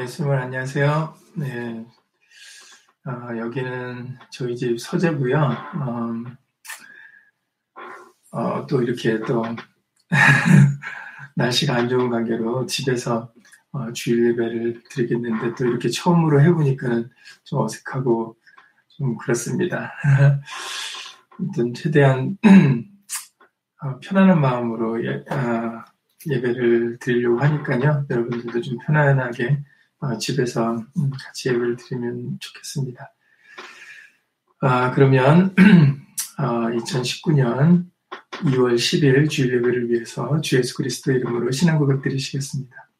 예수님 안녕하세요. 네, 어, 여기는 저희 집 서재고요. 어, 어, 또 이렇게 또 날씨가 안 좋은 관계로 집에서 어, 주일 예배를 드리겠는데 또 이렇게 처음으로 해보니까는 좀 어색하고 좀 그렇습니다. 아무튼 최대한 어, 편안한 마음으로 예, 아, 예배를 드리려고 하니까요. 여러분들도 좀 편안하게 어, 집에서 음, 같이 예배를 드리면 좋겠습니다. 아, 그러면 2019년 2월 10일 주일 예배를 위해서 주 예수 그리스도 이름으로 신앙고백 드리시겠습니다.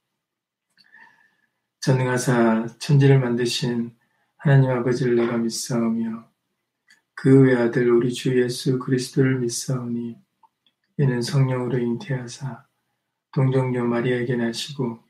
전능하사 천지를 만드신 하나님 아버지를 내가 믿사오며 그 외아들 우리 주 예수 그리스도를 믿사오니 이는 성령으로 잉태하사 동정녀 마리아에게 나시고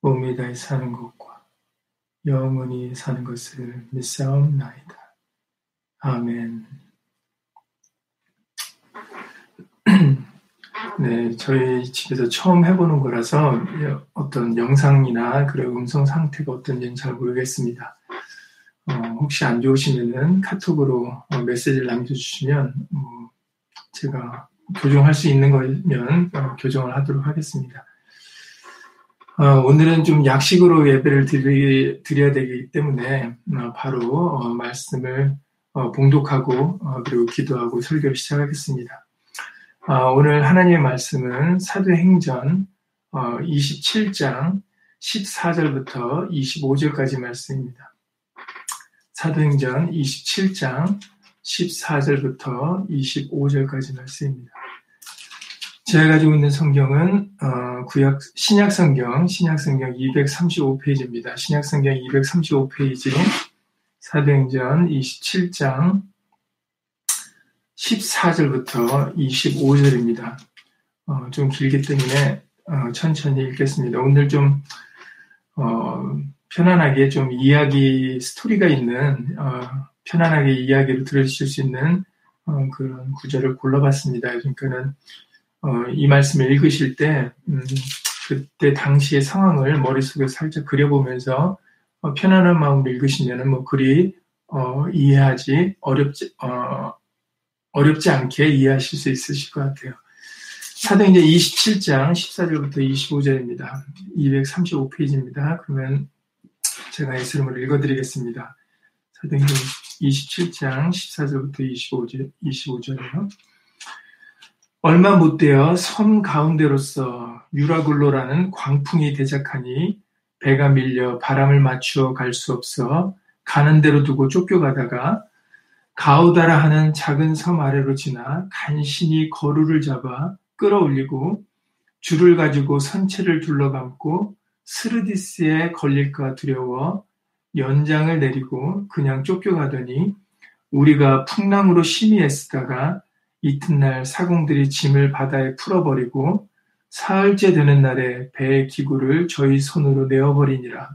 몸이 다히 사는 것과 영원히 사는 것을 믿사옵나이다. 아멘. 네, 저희 집에서 처음 해보는 거라서 어떤 영상이나 그리고 음성 상태가 어떤지는 잘 모르겠습니다. 어, 혹시 안 좋으시면은 카톡으로 어, 메시지를 남겨주시면 어, 제가 교정할 수 있는 거면 어, 교정을 하도록 하겠습니다. 어, 오늘은 좀 약식으로 예배를 드리, 드려야 되기 때문에 어, 바로 말씀을 봉독하고 그리고 기도하고 설교를 시작하겠습니다. 오늘 하나님의 말씀은 사도행전 27장 14절부터 25절까지 말씀입니다. 사도행전 27장 14절부터 25절까지 말씀입니다. 제가 가지고 있는 성경은 어, 구약 신약 성경 신약 성경 235페이지입니다. 신약 성경 235페이지 사도행전 27장 14절부터 25절입니다. 어, 좀 길기 때문에 어, 천천히 읽겠습니다. 오늘 좀 어, 편안하게 좀 이야기 스토리가 있는 어, 편안하게 이야기를 들으실 수 있는 어, 그런 구절을 골라봤습니다. 그러니까는 어, 이 말씀을 읽으실 때 음, 그때 당시의 상황을 머릿속에 살짝 그려보면서 어, 편안한 마음으로 읽으시면 뭐 그리 어, 이해하지 어렵지 어, 어렵지 않게 이해하실 수 있으실 것 같아요. 사도행전 27장 14절부터 25절입니다. 235페이지입니다. 그러면 제가 예수님을 읽어드리겠습니다. 사도행전 27장 14절부터 25절, 25절이요. 얼마 못되어 섬 가운데로서 유라굴로라는 광풍이 대작하니 배가 밀려 바람을 맞추어 갈 수 없어 가는 대로 두고 쫓겨가다가 가우다라 하는 작은 섬 아래로 지나 간신히 거루를 잡아 끌어올리고 줄을 가지고 선체를 둘러감고 스르디스에 걸릴까 두려워 연장을 내리고 그냥 쫓겨가더니 우리가 풍랑으로 심히 애쓰다가 이튿날 사공들이 짐을 바다에 풀어버리고 사흘째 되는 날에 배의 기구를 저희 손으로 내어버리니라.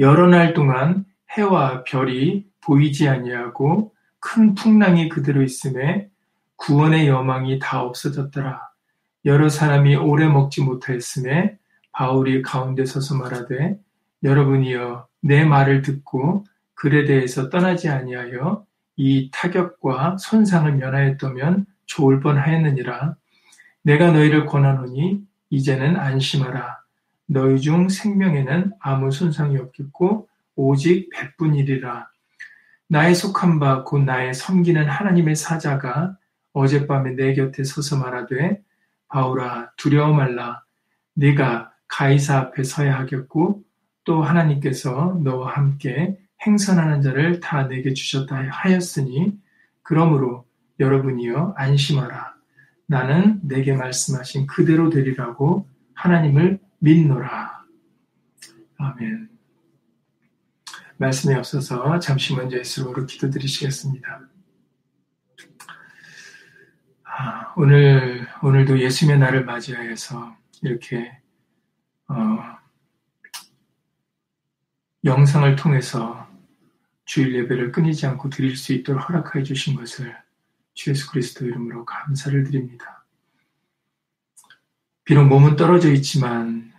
여러 날 동안 해와 별이 보이지 아니하고 큰 풍랑이 그대로 있음에 구원의 여망이 다 없어졌더라. 여러 사람이 오래 먹지 못하였음에 바울이 가운데 서서 말하되 여러분이여 내 말을 듣고 글에 대해서 떠나지 아니하여 이 타격과 손상을 면하였다면 좋을 뻔하였느니라. 내가 너희를 권하노니 이제는 안심하라. 너희 중 생명에는 아무 손상이 없겠고 오직 백분이리라. 나의 속한 바 곧 나의 섬기는 하나님의 사자가 어젯밤에 내 곁에 서서 말하되 바울아 두려워 말라. 네가 가이사 앞에 서야 하겠고 또 하나님께서 너와 함께 행선하는 자를 다 내게 주셨다 하였으니 그러므로 여러분이여 안심하라. 나는 내게 말씀하신 그대로 되리라고 하나님을 믿노라. 아멘. 말씀에 앞서서 잠시 먼저 예수로 기도드리시겠습니다. 아, 오늘, 오늘도 예수님의 날을 맞이하여서 이렇게, 어, 영상을 통해서 주일 예배를 끊이지 않고 드릴 수 있도록 허락하여 주신 것을 주 예수 그리스도 이름으로 감사를 드립니다. 비록 몸은 떨어져 있지만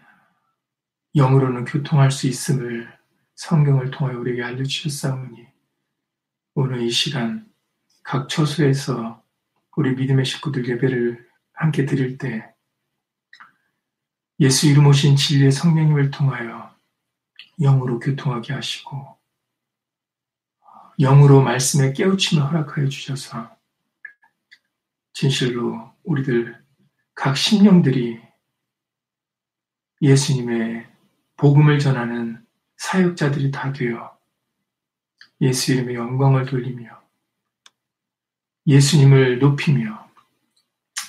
영으로는 교통할 수 있음을 성경을 통하여 우리에게 알려주셨사오니 오늘 이 시간 각 처소에서 우리 믿음의 식구들 예배를 함께 드릴 때 예수 이름 오신 진리의 성령님을 통하여 영으로 교통하게 하시고 영으로 말씀에 깨우침을 허락하여 주셔서 진실로 우리들 각 심령들이 예수님의 복음을 전하는 사역자들이 다 되어 예수 이름의 영광을 돌리며 예수님을 높이며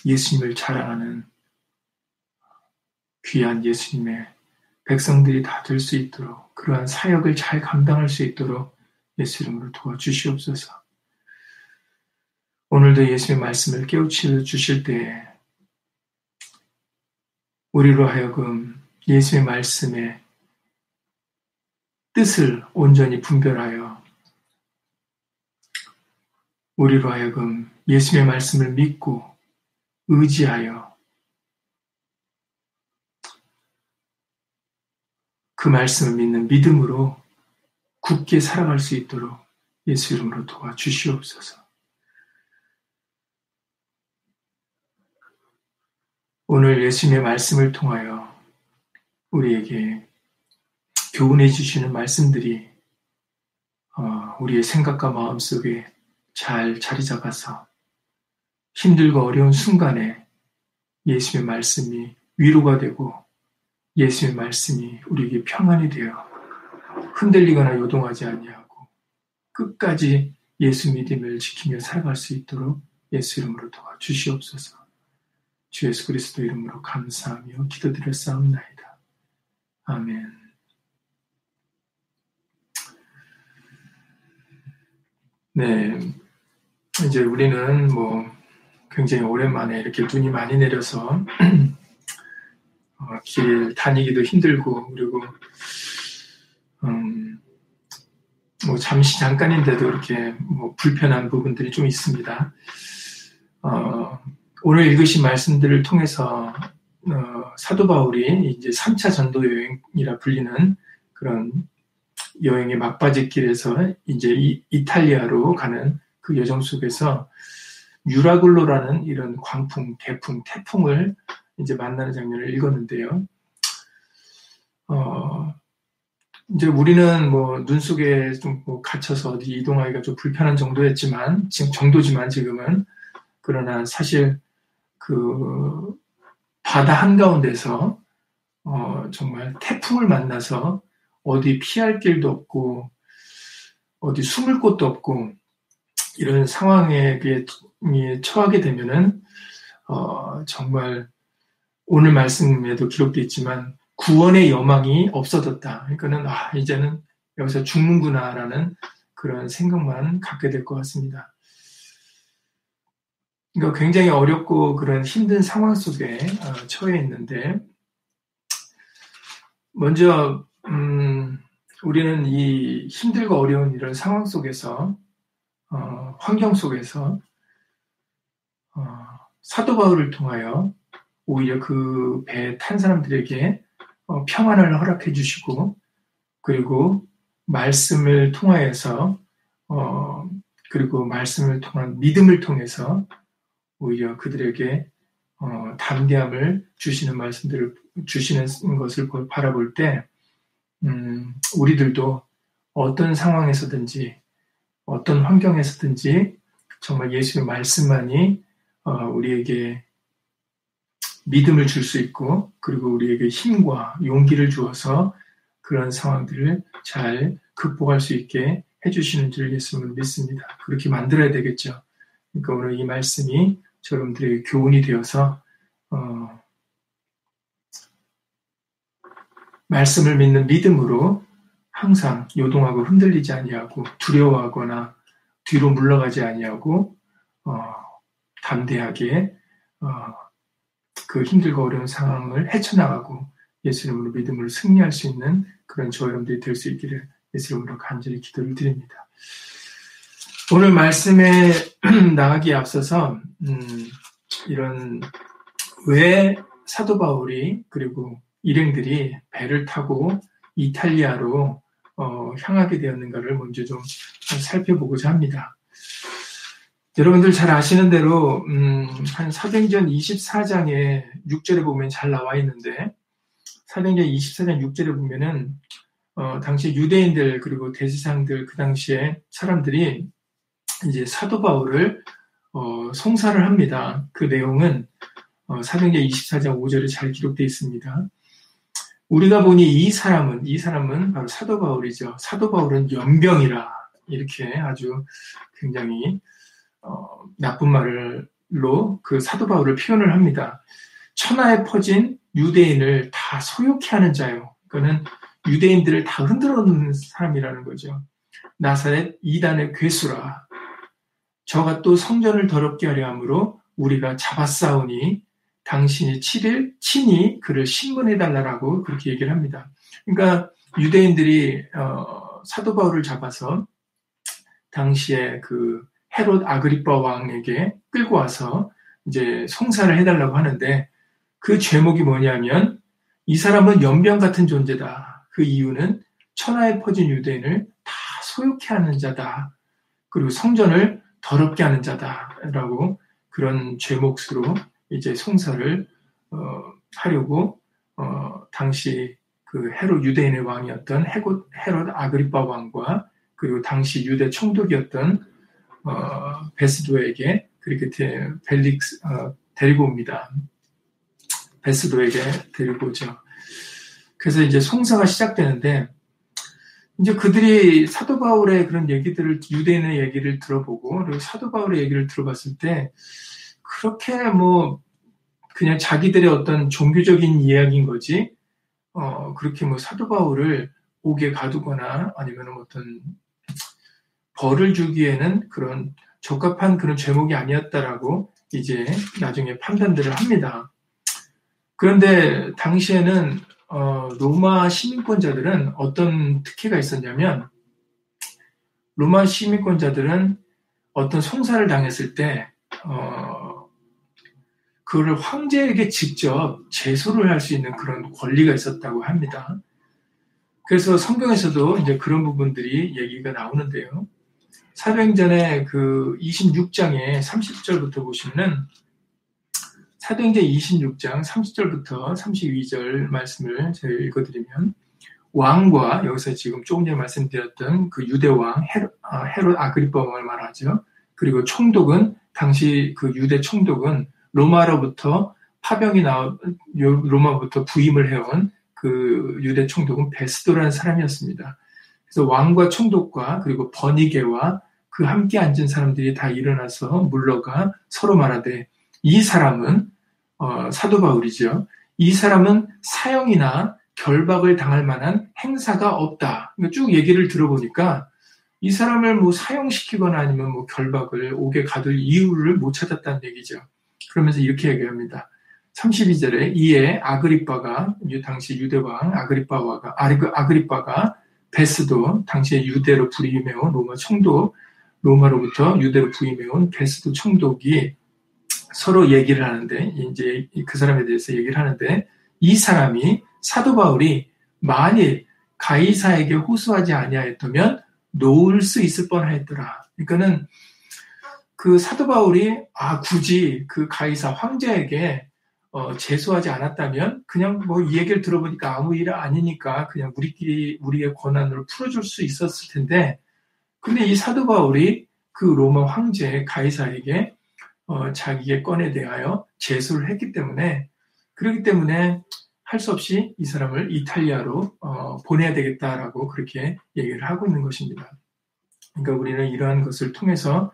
예수님을 자랑하는 귀한 예수님의 백성들이 다 될 수 있도록 그러한 사역을 잘 감당할 수 있도록 예수 이름으로 도와주시옵소서. 오늘도 예수의 말씀을 깨우쳐 주실 때 우리로 하여금 예수의 말씀에 뜻을 온전히 분별하여 우리로 하여금 예수의 말씀을 믿고 의지하여 그 말씀을 믿는 믿음으로 굳게 살아갈 수 있도록 예수 이름으로 도와주시옵소서. 오늘 예수님의 말씀을 통하여 우리에게 교훈해 주시는 말씀들이 어, 우리의 생각과 마음 속에 잘 자리 잡아서 힘들고 어려운 순간에 예수의 말씀이 위로가 되고 예수의 말씀이 우리에게 평안이 되어 흔들리거나 요동하지 아니하고 끝까지 예수 믿음을 지키며 살아갈 수 있도록 예수 이름으로 도와주시옵소서. 주 예수 그리스도 이름으로 감사하며 기도드렸사옵나이다. 아멘. 네. 이제 우리는 뭐 굉장히 오랜만에 이렇게 눈이 많이 내려서 어, 길 다니기도 힘들고 그리고 음, 뭐 잠시 잠깐인데도 이렇게 뭐 불편한 부분들이 좀 있습니다. 어, 오늘 읽으신 말씀들을 통해서 어, 사도 바울이 이제 3차 전도 여행이라 불리는 그런 여행의 막바지 길에서 이제 이, 이탈리아로 가는 그 여정 속에서 유라굴로라는 이런 광풍, 대풍, 태풍을 이제 만나는 장면을 읽었는데요. 어, 이제 우리는 뭐 눈 속에 좀 뭐 갇혀서 어디 이동하기가 좀 불편한 정도였지만, 지금 정도지만 지금은. 그러나 사실 그 바다 한가운데서 어, 정말 태풍을 만나서 어디 피할 길도 없고 어디 숨을 곳도 없고 이런 상황에 처하게 되면은 어, 정말 오늘 말씀에도 기록되어 있지만 구원의 여망이 없어졌다. 그러니까는 아 이제는 여기서 죽는구나라는 그런 생각만 갖게 될 것 같습니다. 그러니까 굉장히 어렵고 그런 힘든 상황 속에 어, 처해 있는데 먼저 음, 우리는 이 힘들고 어려운 이런 상황 속에서 어, 환경 속에서 어, 사도 바울을 통하여 오히려 그 배에 탄 사람들에게 어, 평안을 허락해 주시고 그리고 말씀을 통하여서 어, 그리고 말씀을 통한 믿음을 통해서 오히려 그들에게 어, 담대함을 주시는 말씀들을 주시는 것을 바라볼 때 음, 우리들도 어떤 상황에서든지 어떤 환경에서든지 정말 예수의 말씀만이 어, 우리에게 믿음을 줄 수 있고 그리고 우리에게 힘과 용기를 주어서 그런 상황들을 잘 극복할 수 있게 해주시는 줄 예수님을 믿습니다. 그렇게 만들어야 되겠죠. 그러니까 오늘 이 말씀이 여러분들에게 교훈이 되어서 어, 말씀을 믿는 믿음으로 항상 요동하고 흔들리지 아니하고 두려워하거나 뒤로 물러가지 아니하고 어, 담대하게 어, 그 힘들고 어려운 상황을 헤쳐나가고 예수 이름으로 믿음으로 승리할 수 있는 그런 저와 여러분들이 될 수 있기를 예수 이름으로 간절히 기도를 드립니다. 오늘 말씀에 나가기에 앞서서 음, 이런 왜 사도 바울이 그리고 일행들이 배를 타고 이탈리아로 어, 향하게 되었는가를 먼저 좀 살펴보고자 합니다. 여러분들 잘 아시는 대로 음, 한 사도행전 24장에 6절에 보면 잘 나와 있는데 사도행전 24장 6절에 보면은 어, 당시 유대인들 그리고 대지상들 그 당시에 사람들이 이제 사도 바울을 어, 송사를 합니다. 그 내용은 어, 사도행전 24장 5절에 잘 기록되어 있습니다. 우리가 보니 이 사람은 이 사람은 바로 사도 바울이죠. 사도 바울은 연병이라 이렇게 아주 굉장히 어, 나쁜 말로 그 사도 바울을 표현을 합니다. 천하에 퍼진 유대인을 다 소욕해 하는 자요. 그는 유대인들을 다 흔들어 놓는 사람이라는 거죠. 나사렛 이단의 괴수라. 저가 또 성전을 더럽게 하려 함으로 우리가 잡아싸우니 당신이 7일 친히 그를 신문해 달라라고 그렇게 얘기를 합니다. 그러니까 유대인들이 어, 사도 바울을 잡아서 당시에 그 헤롯 아그리파 왕에게 끌고 와서 이제 송사를 해달라고 하는데 그 죄목이 뭐냐면 이 사람은 연병 같은 존재다. 그 이유는 천하에 퍼진 유대인을 다 소욕해 하는 자다. 그리고 성전을 더럽게 하는 자다라고 그런 죄목으로 이제 송사를 어, 하려고 어, 당시 그 헤롯 유대인의 왕이었던 헤롯, 헤롯 아그리파 왕과 그리고 당시 유대 총독이었던 어, 베스도에게 그렇게 데, 벨릭스 어, 데리고 옵니다. 베스도에게 데리고 오죠. 그래서 이제 송사가 시작되는데 이제 그들이 사도 바울의 그런 얘기들을 유대인의 얘기를 들어보고 그리고 사도 바울의 얘기를 들어봤을 때 그렇게 뭐 그냥 자기들의 어떤 종교적인 이야기인 거지 어 그렇게 뭐 사도 바울을 옥에 가두거나 아니면 어떤 벌을 주기에는 그런 적합한 그런 제목이 아니었다라고 이제 나중에 판단들을 합니다. 그런데 당시에는 어, 로마 시민권자들은 어떤 특혜가 있었냐면 로마 시민권자들은 어떤 송사를 당했을 때 어, 그거를 황제에게 직접 제소를 할 수 있는 그런 권리가 있었다고 합니다. 그래서 성경에서도 이제 그런 부분들이 얘기가 나오는데요. 사도행전의 그 26장의 30절부터 보시면은 사도행전 26장 30절부터 32절 말씀을 제가 읽어드리면 왕과 여기서 지금 조금 전에 말씀드렸던 그 유대 왕 헤롯, 아, 헤롯 아그리파 왕을 말하죠. 그리고 총독은 당시 그 유대 총독은 로마로부터 파병이 나온 로마부터 부임을 해온 그 유대 총독은 베스도라는 사람이었습니다. 그래서 왕과 총독과 그리고 버니게와 그 함께 앉은 사람들이 다 일어나서 물러가 서로 말하되 이 사람은 어, 사도 바울이죠. 이 사람은 사형이나 결박을 당할 만한 행사가 없다. 그러니까 쭉 얘기를 들어보니까 이 사람을 뭐 사형시키거나 아니면 뭐 결박을 옥에 가둘 이유를 못 찾았다는 얘기죠. 그러면서 이렇게 얘기합니다. 32절에 이에 아그리빠가 당시 유대왕 아그리빠가 아그리빠가 베스도 당시에 유대로 부임해온 로마 총독 로마로부터 유대로 부임해온 베스도 총독이 서로 얘기를 하는데 이제 그 사람에 대해서 얘기를 하는데 이 사람이 사도 바울이 만일 가이사에게 호소하지 아니하였다면 놓을 수 있을 뻔하였더라. 그러니까는 그 사도 바울이 아 굳이 그 가이사 황제에게 어, 제소하지 않았다면 그냥 뭐 이 얘기를 들어보니까 아무 일 아니니까 그냥 우리끼리 우리의 권한으로 풀어줄 수 있었을 텐데 근데 이 사도 바울이 그 로마 황제 가이사에게 어, 자기의 건에 대하여 제소를 했기 때문에 그렇기 때문에 할 수 없이 이 사람을 이탈리아로 어, 보내야 되겠다라고 그렇게 얘기를 하고 있는 것입니다. 그러니까 우리는 이러한 것을 통해서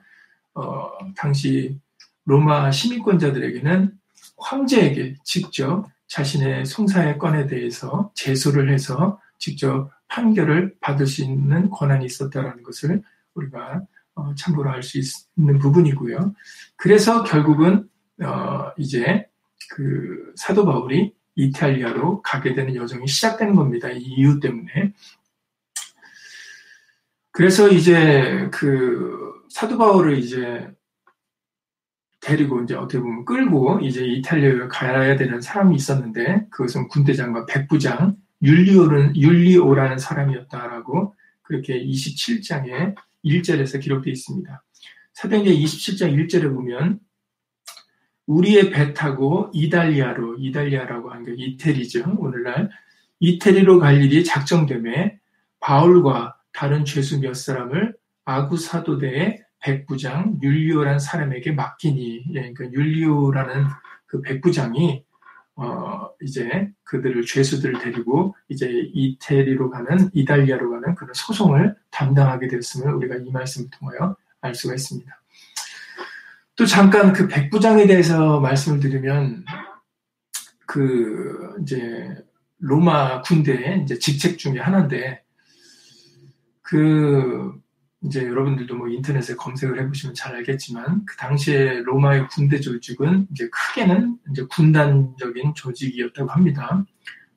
어, 당시 로마 시민권자들에게는 황제에게 직접 자신의 송사의 건에 대해서 제소를 해서 직접 판결을 받을 수 있는 권한이 있었다라는 것을 우리가 어, 참고로 할수 있는 부분이고요. 그래서 결국은 어, 이제 그 사도 바울이 이탈리아로 가게 되는 여정이 시작되는 겁니다. 이 이유 때문에. 그래서 이제 그 사도 바울을 이제 데리고 이제 어떻게 보면 끌고 이제 이탈리아에 가야 되는 사람이 있었는데 그것은 군대장과 백부장 율리오는 율리오라는 사람이었다라고 그렇게 27장에 1절에서 기록되어 있습니다. 사도행전 27장 1절에 보면 우리의 배 타고 이달리아로 이달리아라고 하는 게 이태리죠. 오늘날 이태리로 갈 일이 작정됨에 바울과 다른 죄수 몇 사람을 아구 사도대의 백부장 율리오란 사람에게 맡기니 예, 그러니까 율리오라는 그 백부장이 어 이제 그들을 죄수들을 데리고 이제 이태리로 가는 이달리아로 가는 그런 소송을 담당하게 됐음을 우리가 이 말씀을 통하여 알 수가 있습니다. 또 잠깐 그 백부장에 대해서 말씀을 드리면 그 이제 로마 군대의 이제 직책 중에 하나인데 그 이제 여러분들도 뭐 인터넷에 검색을 해보시면 잘 알겠지만 그 당시에 로마의 군대 조직은 이제 크게는 이제 군단적인 조직이었다고 합니다.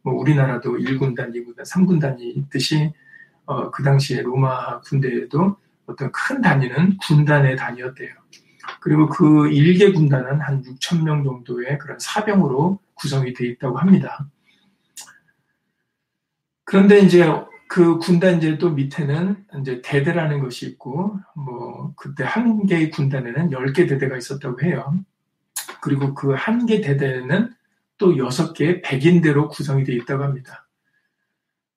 뭐 우리나라도 1군단, 2군단, 3군단이 있듯이 어, 그 당시에 로마 군대에도 어떤 큰 단위는 군단의 단위였대요. 그리고 그 일개 군단은 한 6천 명 정도의 그런 사병으로 구성이 되어 있다고 합니다. 그런데 이제 그 군단 이제 또 밑에는 이제 대대라는 것이 있고 뭐 그때 한 개의 군단에는 10개 대대가 있었다고 해요. 그리고 그 한 개 대대는 또 6개의 백인대로 구성이 되어 있다고 합니다.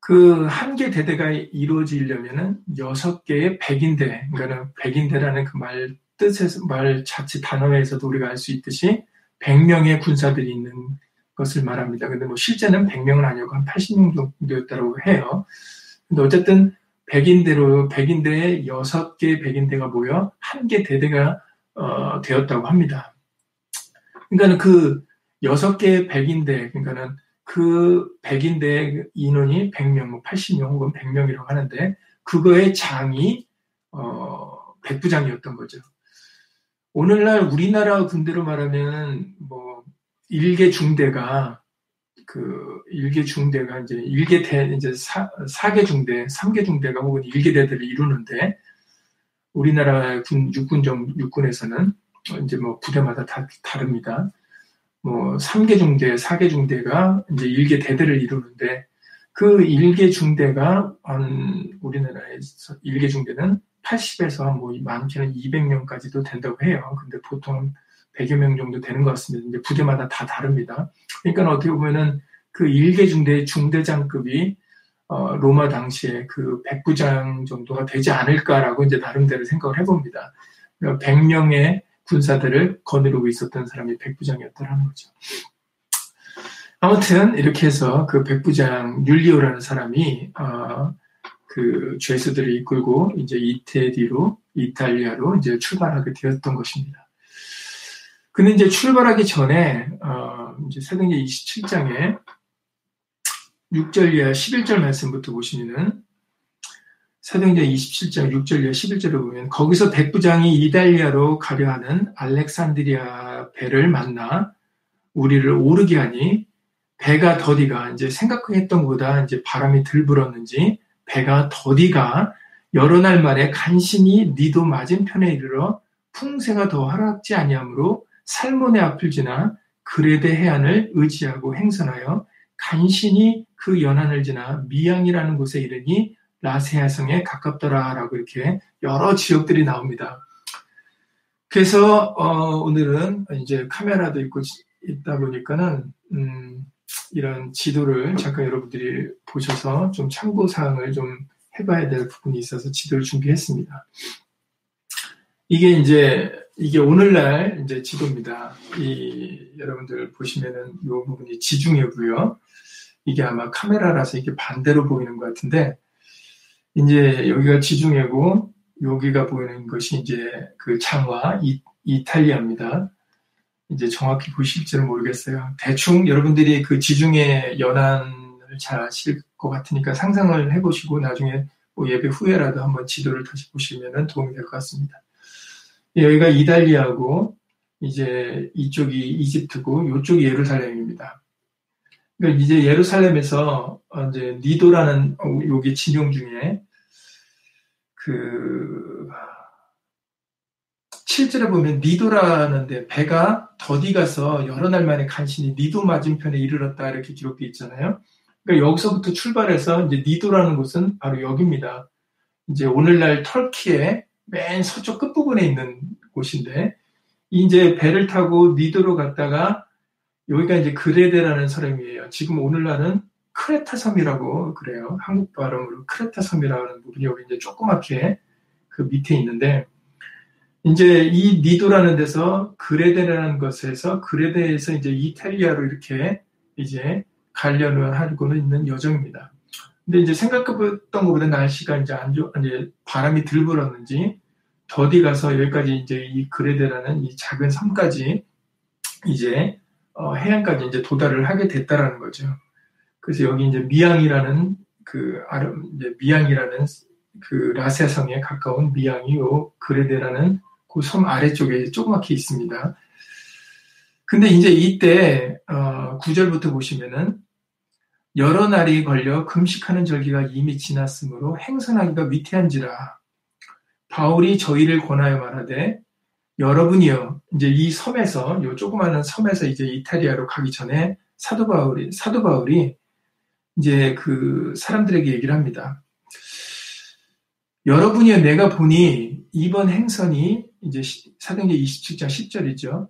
그 한 개 대대가 이루어지려면은 6개의 백인대, 그러니까는 백인대라는 그 말 뜻에서 말 자체 단어에서도 우리가 알 수 있듯이 100명의 군사들이 있는 것을 말합니다. 근데 뭐 실제는 100명은 아니고 한 80명 정도였다고 해요. 근데 어쨌든 백인대로 백인대에 6개 백인대가 모여 한 개 대대가 어, 되었다고 합니다. 그러니까는 그 6개 백인대 그러니까는 그 백인대 인원이 100명, 80명 뭐 혹은 100명이라고 하는데 그거의 장이 어, 백부장이었던 거죠. 오늘날 우리나라 군대로 말하면 뭐 일개 중대가 그 일개 중대가 이제 일개 대 이제 사, 사개 중대, 삼개 중대가 혹은 일개 대대를 이루는데 우리나라 군 육군 정 육군에서는 이제 뭐 부대마다 다 다릅니다. 뭐 3개 중대, 4개 중대가 이제 일개 대대를 이루는데 그 일개 중대가 한 우리나라에서 일개 중대는 80에서 뭐 많게는 200명까지도 된다고 해요. 근데 보통 100여 명 정도 되는 것 같습니다. 이제 부대마다 다 다릅니다. 그러니까 어떻게 보면은 그 일개 중대 중대장급이 어, 로마 당시에 그 백부장 정도가 되지 않을까라고 이제 나름대로 생각을 해봅니다. 100명의 그러니까 군사들을 거느리고 있었던 사람이 백부장이었다는 거죠. 아무튼 이렇게 해서 그 백부장 율리오라는 사람이 어, 그 죄수들을 이끌고 이제 이태리로 이탈리아로 이제 출발하게 되었던 것입니다. 근데 이제 출발하기 전에 어 이제 사도행전 27장에 6절 이하 11절 말씀부터 보시면은 사도행전 27장 6절 이하 11절을 보면 거기서 백부장이 이달리아로 가려 하는 알렉산드리아 배를 만나 우리를 오르게 하니 배가 더디가 이제 생각했던 것보다 이제 바람이 들 불었는지 배가 더디가 여러 날 만에 간신히 니도 맞은편에 이르러 풍세가 더 하락지 아니하므로 살몬의 앞을 지나 그레데 해안을 의지하고 행선하여 간신히 그 연안을 지나 미양이라는 곳에 이르니 라세아성에 가깝더라라고 이렇게 여러 지역들이 나옵니다. 그래서 어, 오늘은 이제 카메라도 있고 있다 보니까는 음, 이런 지도를 잠깐 여러분들이 보셔서 좀 참고 사항을 좀 해봐야 될 부분이 있어서 지도를 준비했습니다. 이게 이제 이게 오늘날 이제 지도입니다. 이 여러분들 보시면은 이 부분이 지중해고요. 이게 아마 카메라라서 이게 반대로 보이는 것 같은데 이제 여기가 지중해고 여기가 보이는 것이 이제 그 장화 이, 이탈리아입니다. 이제 정확히 보실지는 모르겠어요. 대충 여러분들이 그 지중해 연안을 잘 아실 것 같으니까 상상을 해보시고 나중에 뭐 예배 후에라도 한번 지도를 다시 보시면 도움이 될 것 같습니다. 여기가 이달리아고 이제 이쪽이 이집트고 이쪽이 예루살렘입니다. 그러니까 이제 예루살렘에서 이제 니도라는 여기 진용 중에 그 7절에 보면 니도라는데 배가 더디 가서 여러 날 만에 간신히 니도 맞은편에 이르렀다 이렇게 기록되어 있잖아요. 그러니까 여기서부터 출발해서 이제 니도라는 곳은 바로 여기입니다. 이제 오늘날 터키의 맨 서쪽 끝부분에 있는 곳인데 이제 배를 타고 니도로 갔다가 여기가 이제 그레데라는 사람이에요. 지금 오늘날은 크레타 섬이라고 그래요. 한국 발음으로 크레타 섬이라는 부분이 여기 이제 조그맣게 그 밑에 있는데 이제 이 니도라는 데서 그레데라는 것에서 그레데에서 이제 이탈리아로 이렇게 이제 가려는 하고는 있는 여정입니다. 근데 이제 생각했던 것보다 날씨가 이제 안 좋, 이제 바람이 들 불었는지 더디 가서 여기까지 이제 이 그레데라는 이 작은 섬까지 이제 어, 해안까지 이제 도달을 하게 됐다라는 거죠. 그래서 여기 이제 미양이라는 그 아름 이제 미양이라는 그 라세성에 가까운 미양이 요 그레데라는 그 섬 아래쪽에 조그맣게 있습니다. 근데 이제 이때 어, 구절부터 보시면은 여러 날이 걸려 금식하는 절기가 이미 지났으므로 행선하기가 위태한지라 바울이 저희를 권하여 말하되 여러분이요 이제 이 섬에서 요 조그마한 섬에서 이제 이탈리아로 가기 전에 사도 바울이 사도 바울이 이제 그 사람들에게 얘기를 합니다. 여러분이요 내가 보니 이번 행선이 이제 사도행전 27장 10절이죠.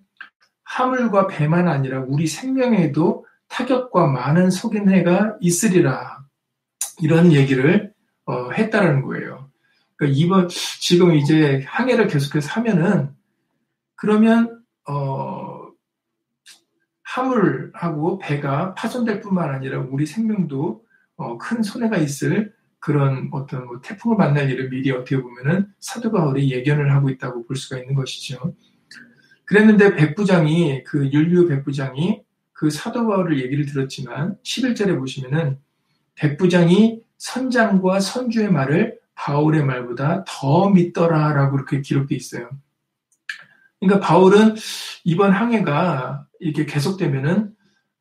하물과 배만 아니라 우리 생명에도 타격과 많은 속인해가 있으리라. 이런 얘기를 어, 했다라는 거예요. 그러니까 이번 지금 이제 항해를 계속해서 하면은 그러면 어, 화물하고 배가 파손될 뿐만 아니라 우리 생명도 어, 큰 손해가 있을 그런 어떤 뭐 태풍을 만날 일을 미리 어떻게 보면은 사도 바울이 예견을 하고 있다고 볼 수가 있는 것이죠. 그랬는데 백부장이 그 율류 백부장이 그 사도 바울을 얘기를 들었지만 11절에 보시면은 백부장이 선장과 선주의 말을 바울의 말보다 더 믿더라라고 이렇게 기록돼 있어요. 그러니까 바울은 이번 항해가 이렇게 계속되면은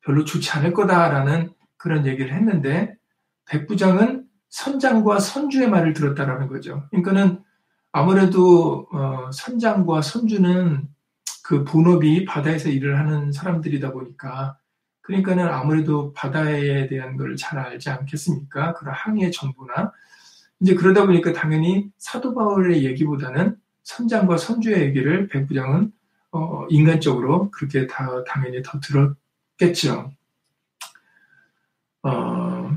별로 좋지 않을 거다라는 그런 얘기를 했는데 백부장은 선장과 선주의 말을 들었다라는 거죠. 그러니까는 아무래도 어, 선장과 선주는 그 본업이 바다에서 일을 하는 사람들이다 보니까 그러니까는 아무래도 바다에 대한 걸 잘 알지 않겠습니까? 그런 항해 정보나 이제 그러다 보니까 당연히 사도 바울의 얘기보다는 선장과 선주의 얘기를 백부장은 어, 인간적으로 그렇게 다 당연히 더 들었겠죠. 어,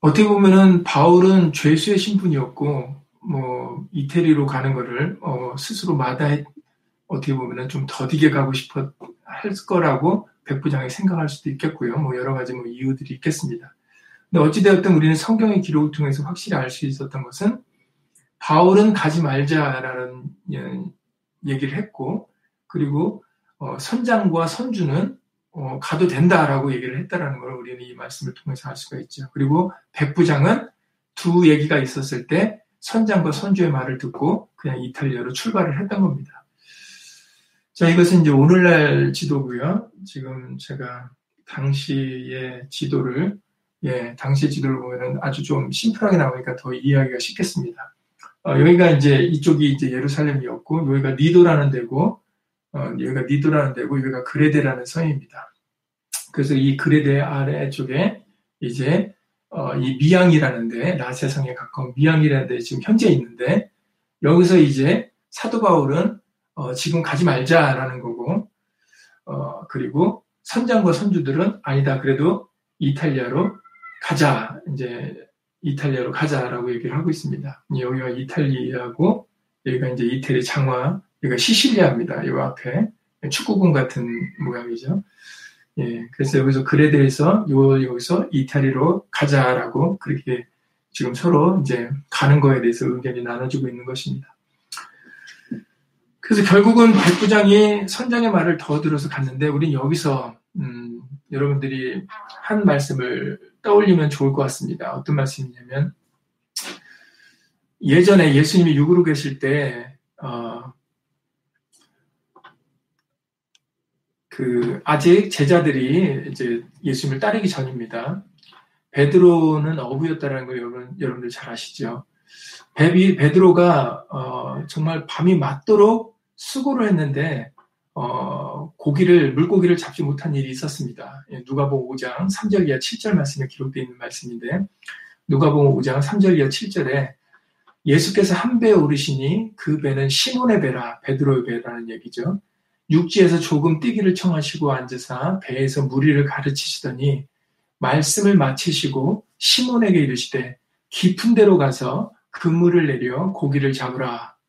어떻게 보면은 바울은 죄수의 신분이었고 뭐 이태리로 가는 거를 어, 스스로 마다해 어떻게 보면은 좀 더디게 가고 싶어 할 거라고 백 부장이 생각할 수도 있겠고요. 뭐 여러 가지 뭐 이유들이 있겠습니다. 근데 어찌되었든 우리는 성경의 기록을 통해서 확실히 알 수 있었던 것은 바울은 가지 말자라는 얘기를 했고 그리고 어, 선장과 선주는 어, 가도 된다라고 얘기를 했다라는 걸 우리는 이 말씀을 통해서 알 수가 있죠. 그리고 백부장은 두 얘기가 있었을 때 선장과 선주의 말을 듣고 그냥 이탈리아로 출발을 했던 겁니다. 자, 이것은 이제 오늘날 지도고요. 지금 제가 당시의 지도를 예, 당시 지도를 보면은 아주 좀 심플하게 나오니까 더 이해하기가 쉽겠습니다. 어, 여기가 이제 이쪽이 이제 예루살렘이었고 여기가 니도라는 데고 어, 여기가 니도라는 데고 여기가 그레데라는 성입니다. 그래서 이 그레데 아래쪽에 이제 어, 이 미양이라는 데 라세 성에 가까운 미양이라는 데 지금 현재 있는데 여기서 이제 사도 바울은 어, 지금 가지 말자라는 거고 어, 그리고 선장과 선주들은 아니다 그래도 이탈리아로 가자 이제 이탈리아로 가자라고 얘기를 하고 있습니다. 여기가 이탈리아고 여기가 이제 이태리 장화 여기가 시실리아입니다. 이 앞에 축구공 같은 모양이죠. 예, 그래서 여기서 그레데에서 요 여기서 이탈리로 가자라고 그렇게 지금 서로 이제 가는 거에 대해서 의견이 나눠지고 있는 것입니다. 그래서 결국은 백부장이 선장의 말을 더 들어서 갔는데 우린 여기서 음, 여러분들이 한 말씀을 떠올리면 좋을 것 같습니다. 어떤 말씀이냐면 예전에 예수님이 육으로 계실 때 어, 그 아직 제자들이 이제 예수님을 따르기 전입니다. 베드로는 어부였다는 걸 여러분 여러분들 잘 아시죠? 베비, 베드로가 어, 정말 밤이 맞도록 수고를 했는데 어, 고기를 물고기를 잡지 못한 일이 있었습니다. 예, 누가복음 5장 3절 이하 7절 말씀에 기록되어 있는 말씀인데 누가복음 5장 3절 이하 7절에 예수께서 한 배에 오르시니 그 배는 시몬의 배라 베드로의 배라는 얘기죠. 육지에서 조금 뛰기를 청하시고 앉으사 배에서 무리를 가르치시더니 말씀을 마치시고 시몬에게 이르시되 깊은 데로 가서 그물을 내려 고기를 잡으라.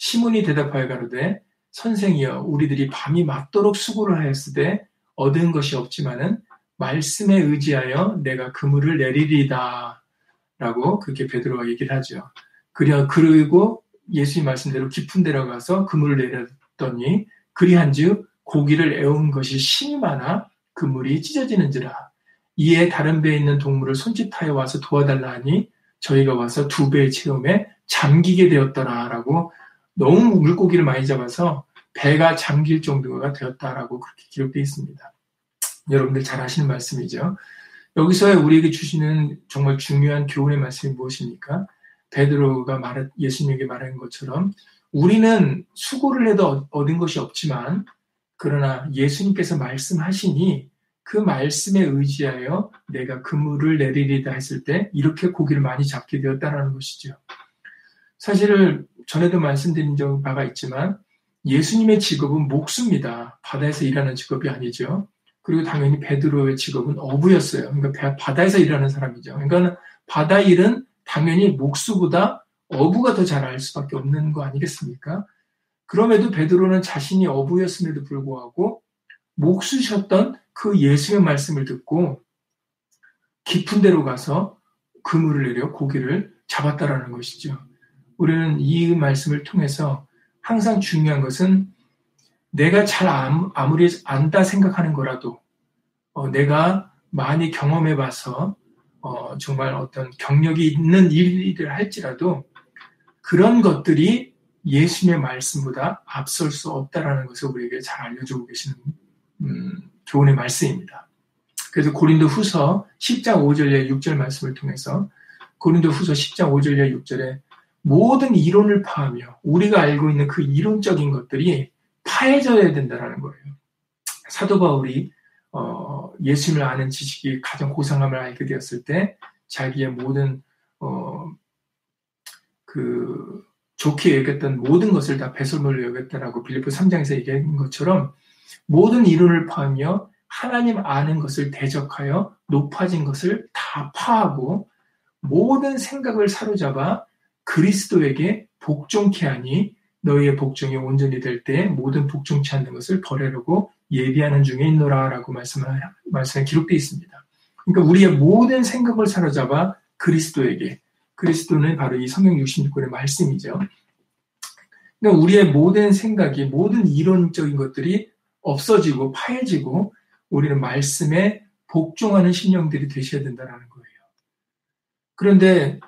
시몬이 대답하여 가로되 선생이여 우리들이 밤이 맞도록 수고를 하였으되 얻은 것이 없지만은 말씀에 의지하여 내가 그물을 내리리다. 라고 그렇게 베드로가 얘기를 하죠. 그려 그리고 예수님 말씀대로 깊은 데로 가서 그물을 내렸더니 그리한즉 고기를 애운 것이 심이 많아 그물이 찢어지는지라. 이에 다른 배에 있는 동물을 손짓하여 와서 도와달라 하니 저희가 와서 두 배의 체험에 잠기게 되었더라라고 너무 물고기를 많이 잡아서 배가 잠길 정도가 되었다라고 그렇게 기록되어 있습니다. 여러분들 잘 아시는 말씀이죠. 여기서 우리에게 주시는 정말 중요한 교훈의 말씀이 무엇입니까? 베드로가 말 예수님에게 말한 것처럼 우리는 수고를 해도 얻은 것이 없지만 그러나 예수님께서 말씀하시니 그 말씀에 의지하여 내가 그물을 내리리다 했을 때 이렇게 고기를 많이 잡게 되었다는 것이죠. 사실을 전에도 말씀드린 적 바가 있지만 예수님의 직업은 목수입니다. 바다에서 일하는 직업이 아니죠. 그리고 당연히 베드로의 직업은 어부였어요. 그러니까 바다에서 일하는 사람이죠. 그러니까 바다 일은 당연히 목수보다 어부가 더 잘 알 수밖에 없는 거 아니겠습니까? 그럼에도 베드로는 자신이 어부였음에도 불구하고 목수셨던 그 예수의 말씀을 듣고 깊은 데로 가서 그물을 내려 고기를 잡았다라는 것이죠. 우리는 이 말씀을 통해서 항상 중요한 것은 내가 잘 아무리 안다 생각하는 거라도 어, 내가 많이 경험해 봐서 어, 정말 어떤 경력이 있는 일을 할지라도 그런 것들이 예수님의 말씀보다 앞설 수 없다라는 것을 우리에게 잘 알려주고 계시는 음, 교훈의 말씀입니다. 그래서 고린도 후서 10장 5절에 6절 말씀을 통해서 고린도 후서 10장 5절에 6절에 모든 이론을 파하며 우리가 알고 있는 그 이론적인 것들이 파해져야 된다는 거예요. 사도 바울이 어, 예수님을 아는 지식이 가장 고상함을 알게 되었을 때 자기의 모든 어, 그 좋게 여겼던 모든 것을 다 배설물로 여겼다라고 빌리포 3장에서 얘기한 것처럼 모든 이론을 파하며 하나님 아는 것을 대적하여 높아진 것을 다 파하고 모든 생각을 사로잡아 그리스도에게 복종케 하니 너희의 복종이 온전히 될때 모든 복종치 않는 것을 버리려고 예비하는 중에 있노라라고 말씀을 말씀에 기록되어 있습니다. 그러니까 우리의 모든 생각을 사로잡아 그리스도에게 그리스도는 바로 이 성경 66권의 말씀이죠. 그러니까 우리의 모든 생각이 모든 이론적인 것들이 없어지고 파해지고 우리는 말씀에 복종하는 신령들이 되셔야 된다는 거예요. 그런데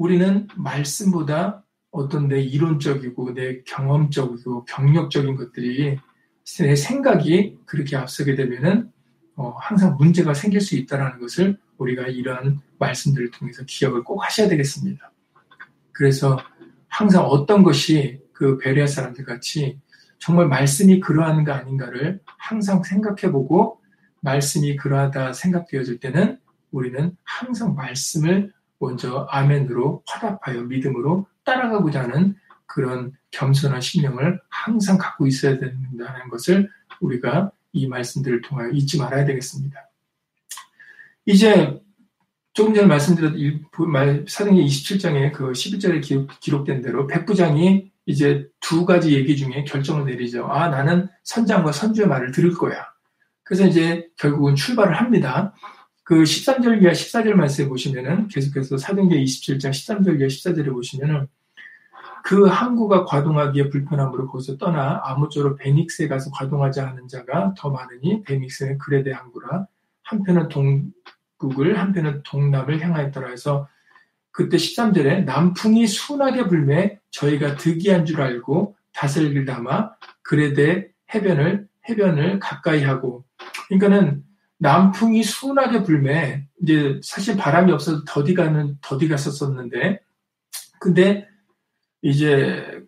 우리는 말씀보다 어떤 내 이론적이고 내 경험적이고 경력적인 것들이 내 생각이 그렇게 앞서게 되면은 어, 항상 문제가 생길 수 있다는 것을 우리가 이러한 말씀들을 통해서 기억을 꼭 하셔야 되겠습니다. 그래서 항상 어떤 것이 그 베레아 사람들 같이 정말 말씀이 그러한가 아닌가를 항상 생각해보고 말씀이 그러하다 생각되어질 때는 우리는 항상 말씀을 먼저 아멘으로 화답하여 믿음으로 따라가고자 하는 그런 겸손한 심령을 항상 갖고 있어야 된다는 것을 우리가 이 말씀들을 통하여 잊지 말아야 되겠습니다. 이제 조금 전에 말씀드렸던 사도행 27장에 그 11절에 기록, 된 대로 백부장이 이제 두 가지 얘기 중에 결정을 내리죠. 아, 나는 선장과 선주의 말을 들을 거야. 그래서 이제 결국은 출발을 합니다. 그 13절 이하 14절 말씀에 보시면은 계속해서 사도행전 27장 13절 이하 14절에 보시면은 그 항구가 과동하기에 불편함으로 거기서 떠나 아무쪼록 베닉스에 가서 과동하지 않은 자가 더 많으니 베닉스는 그레데 항구라 한편은 동국을 한편은 동남을 향하였더라 해서 그때 13절에 남풍이 순하게 불매 저희가 득이한 줄 알고 다슬기를 담아 그레데 해변을 해변을 가까이 하고. 그러니까는 남풍이 순하게 불매 이제 사실 바람이 없어서 더디 가는 더디 갔었었는데 근데 이제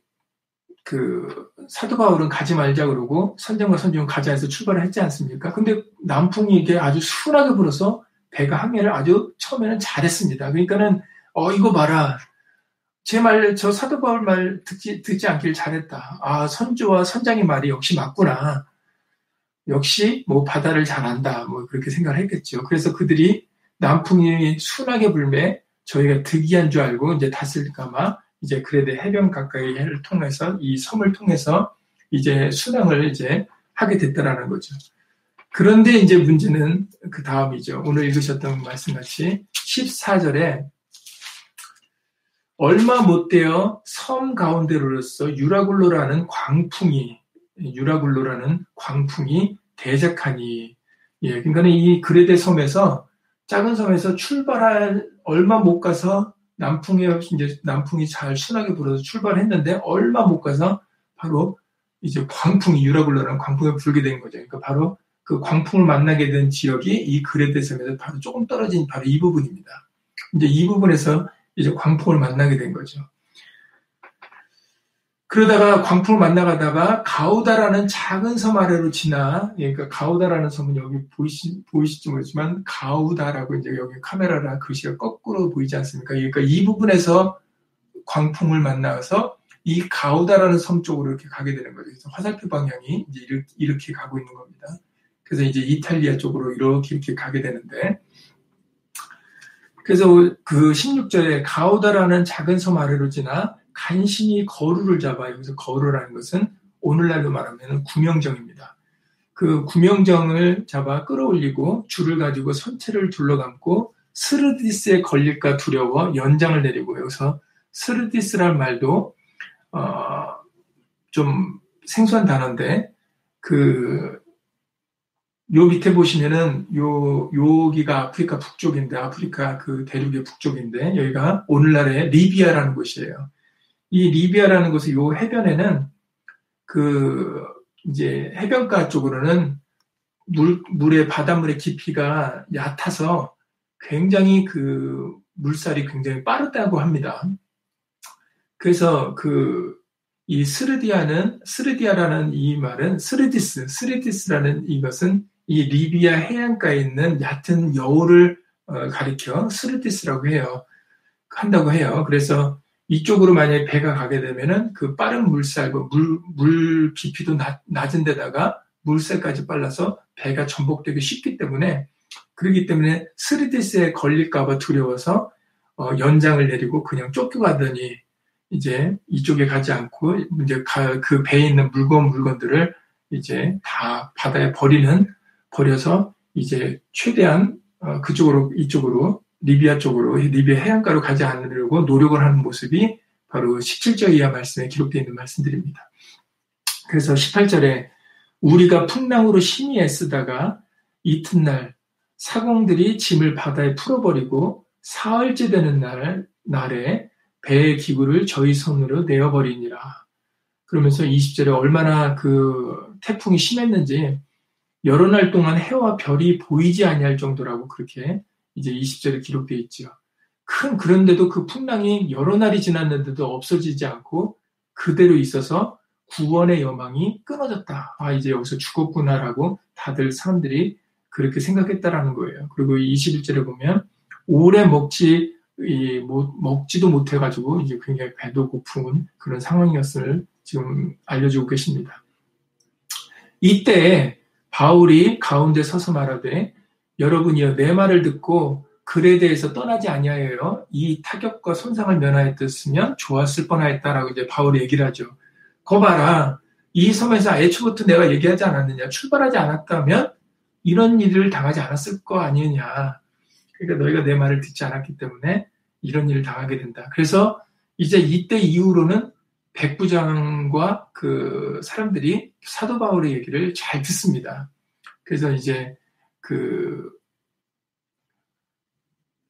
그 사도 바울은 가지 말자 그러고 선장과 선종은 가자 해서 출발을 했지 않습니까? 근데 남풍이 이게 아주 순하게 불어서 배가 항해를 아주 처음에는 잘했습니다. 그러니까는 어 이거 봐라. 제 말, 저 사도 바울 말 듣지, 듣지 않길 잘했다. 아, 선조와 선장의 말이 역시 맞구나. 역시 뭐 바다를 잘 안다. 뭐 그렇게 생각을 했겠죠. 그래서 그들이 남풍이 순하게 불매 저희가 득이한 줄 알고 이제 다스릴까마 이제 그레데 해변 가까이를 통해서 이 섬을 통해서 이제 순항을 이제 하게 됐다라는 거죠. 그런데 이제 문제는 그 다음이죠. 오늘 읽으셨던 말씀 같이 14절에 얼마 못 되어 섬 가운데로서 유라굴로라는 광풍이 유라굴로라는 광풍이 대적하니 예, 그러니까 이 그레데 섬에서 작은 섬에서 출발할 얼마 못 가서 남풍이 이제 남풍이 잘 순하게 불어서 출발했는데 얼마 못 가서 바로 이제 광풍이 유라굴라는 광풍이 불게 된 거죠. 그러니까 바로 그 광풍을 만나게 된 지역이 이 그레데 섬에서 바로 조금 떨어진 바로 이 부분입니다. 이제 이 부분에서 이제 광풍을 만나게 된 거죠. 그러다가 광풍을 만나가다가 가우다라는 작은 섬 아래로 지나, 예, 그러니까 가우다라는 섬은 여기 보이시, 보이실지 모르지만 가우다라고 이제 여기 카메라라 글씨가 거꾸로 보이지 않습니까? 그러니까 이 부분에서 광풍을 만나서 이 가우다라는 섬 쪽으로 이렇게 가게 되는 거죠. 그래서 화살표 방향이 이제 이렇게, 이렇게 가고 있는 겁니다. 그래서 이제 이탈리아 쪽으로 이렇게 이렇게 가게 되는데, 그래서 그 16절에 가우다라는 작은 섬 아래로 지나 간신히 거루를 잡아 여기서 거루라는 것은 오늘날로 말하면 구명정입니다. 그 구명정을 잡아 끌어올리고 줄을 가지고 선체를 둘러감고 스르디스에 걸릴까 두려워 연장을 내리고 여기서 스르디스란 말도 어, 좀 생소한 단어인데 그 요 밑에 보시면은 요 여기가 아프리카 북쪽인데 아프리카 그 대륙의 북쪽인데 여기가 오늘날의 리비아라는 곳이에요. 이 리비아라는 곳의 요 해변에는 그 이제 해변가 쪽으로는 물, 물의 바닷물의 깊이가 얕아서 굉장히 그 물살이 굉장히 빠르다고 합니다. 그래서 그 이 스르디아는 스르디아라는 이 말은 스르디스 스르디스라는 이것은 이 리비아 해안가에 있는 얕은 여울을 어, 가리켜 스르디스라고 해요. 한다고 해요. 그래서 이쪽으로 만약에 배가 가게 되면은 그 빠른 물살, 그 물, 물 깊이도 낮, 낮은 데다가 물살까지 빨라서 배가 전복되기 쉽기 때문에 그렇기 때문에 스리디스에 걸릴까봐 두려워서 어, 연장을 내리고 그냥 쫓겨가더니 이제 이쪽에 가지 않고 이제 그 배에 있는 무거운 물건들을 이제 다 바다에 버리는 버려서 이제 최대한 어, 그쪽으로 이쪽으로 리비아 쪽으로 리비아 해안가로 가지 않으려고 노력을 하는 모습이 바로 17절 이하 말씀에 기록되어 있는 말씀들입니다. 그래서 18절에 우리가 풍랑으로 심히 애쓰다가 이튿날 사공들이 짐을 바다에 풀어버리고 사흘째 되는 날, 날에 배의 기구를 저희 손으로 내어버리니라. 그러면서 20절에 얼마나 그 태풍이 심했는지 여러 날 동안 해와 별이 보이지 아니할 정도라고 그렇게 이제 20절에 기록되어 있죠. 큰 그런데도 그 풍랑이 여러 날이 지났는데도 없어지지 않고 그대로 있어서 구원의 여망이 끊어졌다. 아 이제 여기서 죽었구나라고 다들 사람들이 그렇게 생각했다라는 거예요. 그리고 21절에 보면 오래 먹지 이, 뭐, 먹지도 못해가지고 이제 굉장히 배도 고픈 그런 상황이었을 지금 알려주고 계십니다. 이때 바울이 가운데 서서 말하되 여러분이여 내 말을 듣고 글에 대해서 떠나지 아니하여요. 이 타격과 손상을 면하였으면 좋았을 뻔하였다라고 이제 바울이 얘기를 하죠. 거 봐라. 이 섬에서 애초부터 내가 얘기하지 않았느냐. 출발하지 않았다면 이런 일을 당하지 않았을 거 아니느냐. 그러니까 너희가 내 말을 듣지 않았기 때문에 이런 일을 당하게 된다. 그래서 이제 이때 이후로는 백부장과 그 사람들이 사도 바울의 얘기를 잘 듣습니다. 그래서 이제 그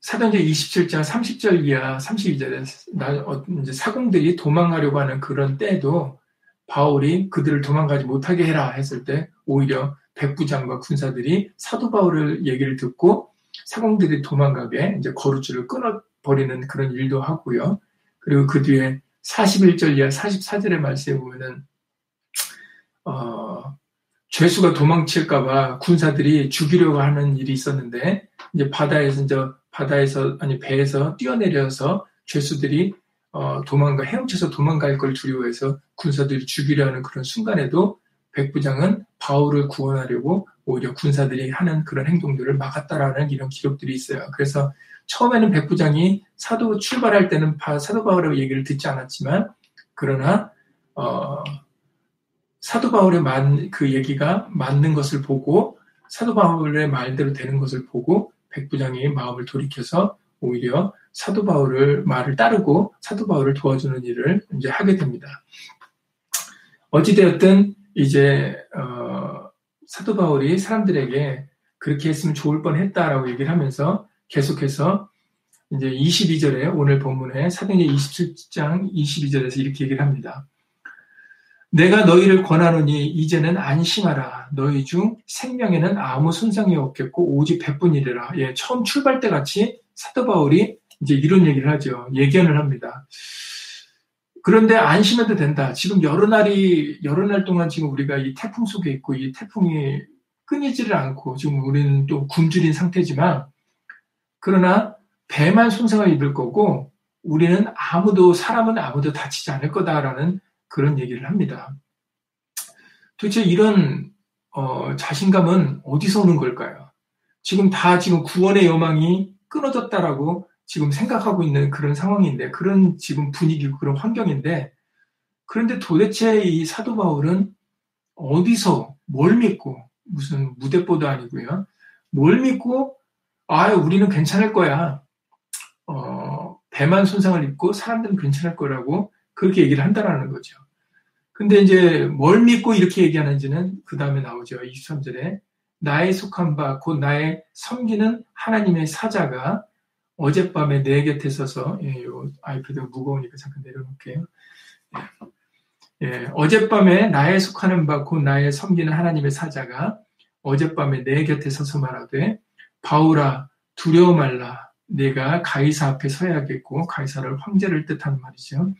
사도행전 27장 30절 이하 32절에 어, 이제 사공들이 도망가려고 하는 그런 때도 바울이 그들을 도망가지 못하게 해라 했을 때 오히려 백부장과 군사들이 사도 바울을 얘기를 듣고 사공들이 도망가게 이제 거루줄을 끊어버리는 그런 일도 하고요. 그리고 그 뒤에 41절 이하 44절의 말씀에 보면은 어, 죄수가 도망칠까봐 군사들이 죽이려고 하는 일이 있었는데 이제 바다에서 이제 바다에서 아니 배에서 뛰어내려서 죄수들이 어, 도망가 헤엄쳐서 도망갈 걸 두려워해서 군사들이 죽이려 하는 그런 순간에도 백부장은 바울을 구원하려고 오히려 군사들이 하는 그런 행동들을 막았다라는 이런 기록들이 있어요. 그래서 처음에는 백부장이 사도 출발할 때는 사도 바울의 얘기를 듣지 않았지만 그러나 어, 사도 바울의 만, 그 얘기가 맞는 것을 보고 사도 바울의 말대로 되는 것을 보고 백부장이 마음을 돌이켜서 오히려 사도 바울을 말을 따르고 사도 바울을 도와주는 일을 이제 하게 됩니다. 어찌되었든 이제 어, 사도 바울이 사람들에게 그렇게 했으면 좋을 뻔했다라고 얘기를 하면서 계속해서 이제 22절에 오늘 본문에 사도행전 27장 22절에서 이렇게 얘기를 합니다. 내가 너희를 권하노니 이제는 안심하라. 너희 중 생명에는 아무 손상이 없겠고 오직 백분이래라. 예, 처음 출발 때 같이 사도 바울이 이제 이런 얘기를 하죠. 예견을 합니다. 그런데 안심해도 된다. 지금 여러 날이 여러 날 동안 지금 우리가 이 태풍 속에 있고 이 태풍이 끊이지를 않고 지금 우리는 또 굶주린 상태지만 그러나 배만 손상을 입을 거고 우리는 아무도 사람은 아무도 다치지 않을 거다라는 그런 얘기를 합니다. 도대체 이런 어, 자신감은 어디서 오는 걸까요? 지금 다 지금 구원의 여망이 끊어졌다라고 지금 생각하고 있는 그런 상황인데 그런 지금 분위기고 그런 환경인데 그런데 도대체 이 사도 바울은 어디서 뭘 믿고 무슨 무대뽀도 아니고요. 뭘 믿고 아 우리는 괜찮을 거야. 어, 배만 손상을 입고 사람들은 괜찮을 거라고 그렇게 얘기를 한다라는 거죠. 근데 이제 뭘 믿고 이렇게 얘기하는지는 그 다음에 나오죠. 23절에 나의 속한 바 곧 나의 섬기는 하나님의 사자가 어젯밤에 내 곁에 서서 예, 요 아이패드가 무거우니까 잠깐 내려놓을게요. 예, 예, 어젯밤에 나의 속하는 바 곧 나의 섬기는 하나님의 사자가 어젯밤에 내 곁에 서서 말하되 바울아 두려워 말라 내가 가이사 앞에 서야겠고 가이사를 황제를 뜻하는 말이죠.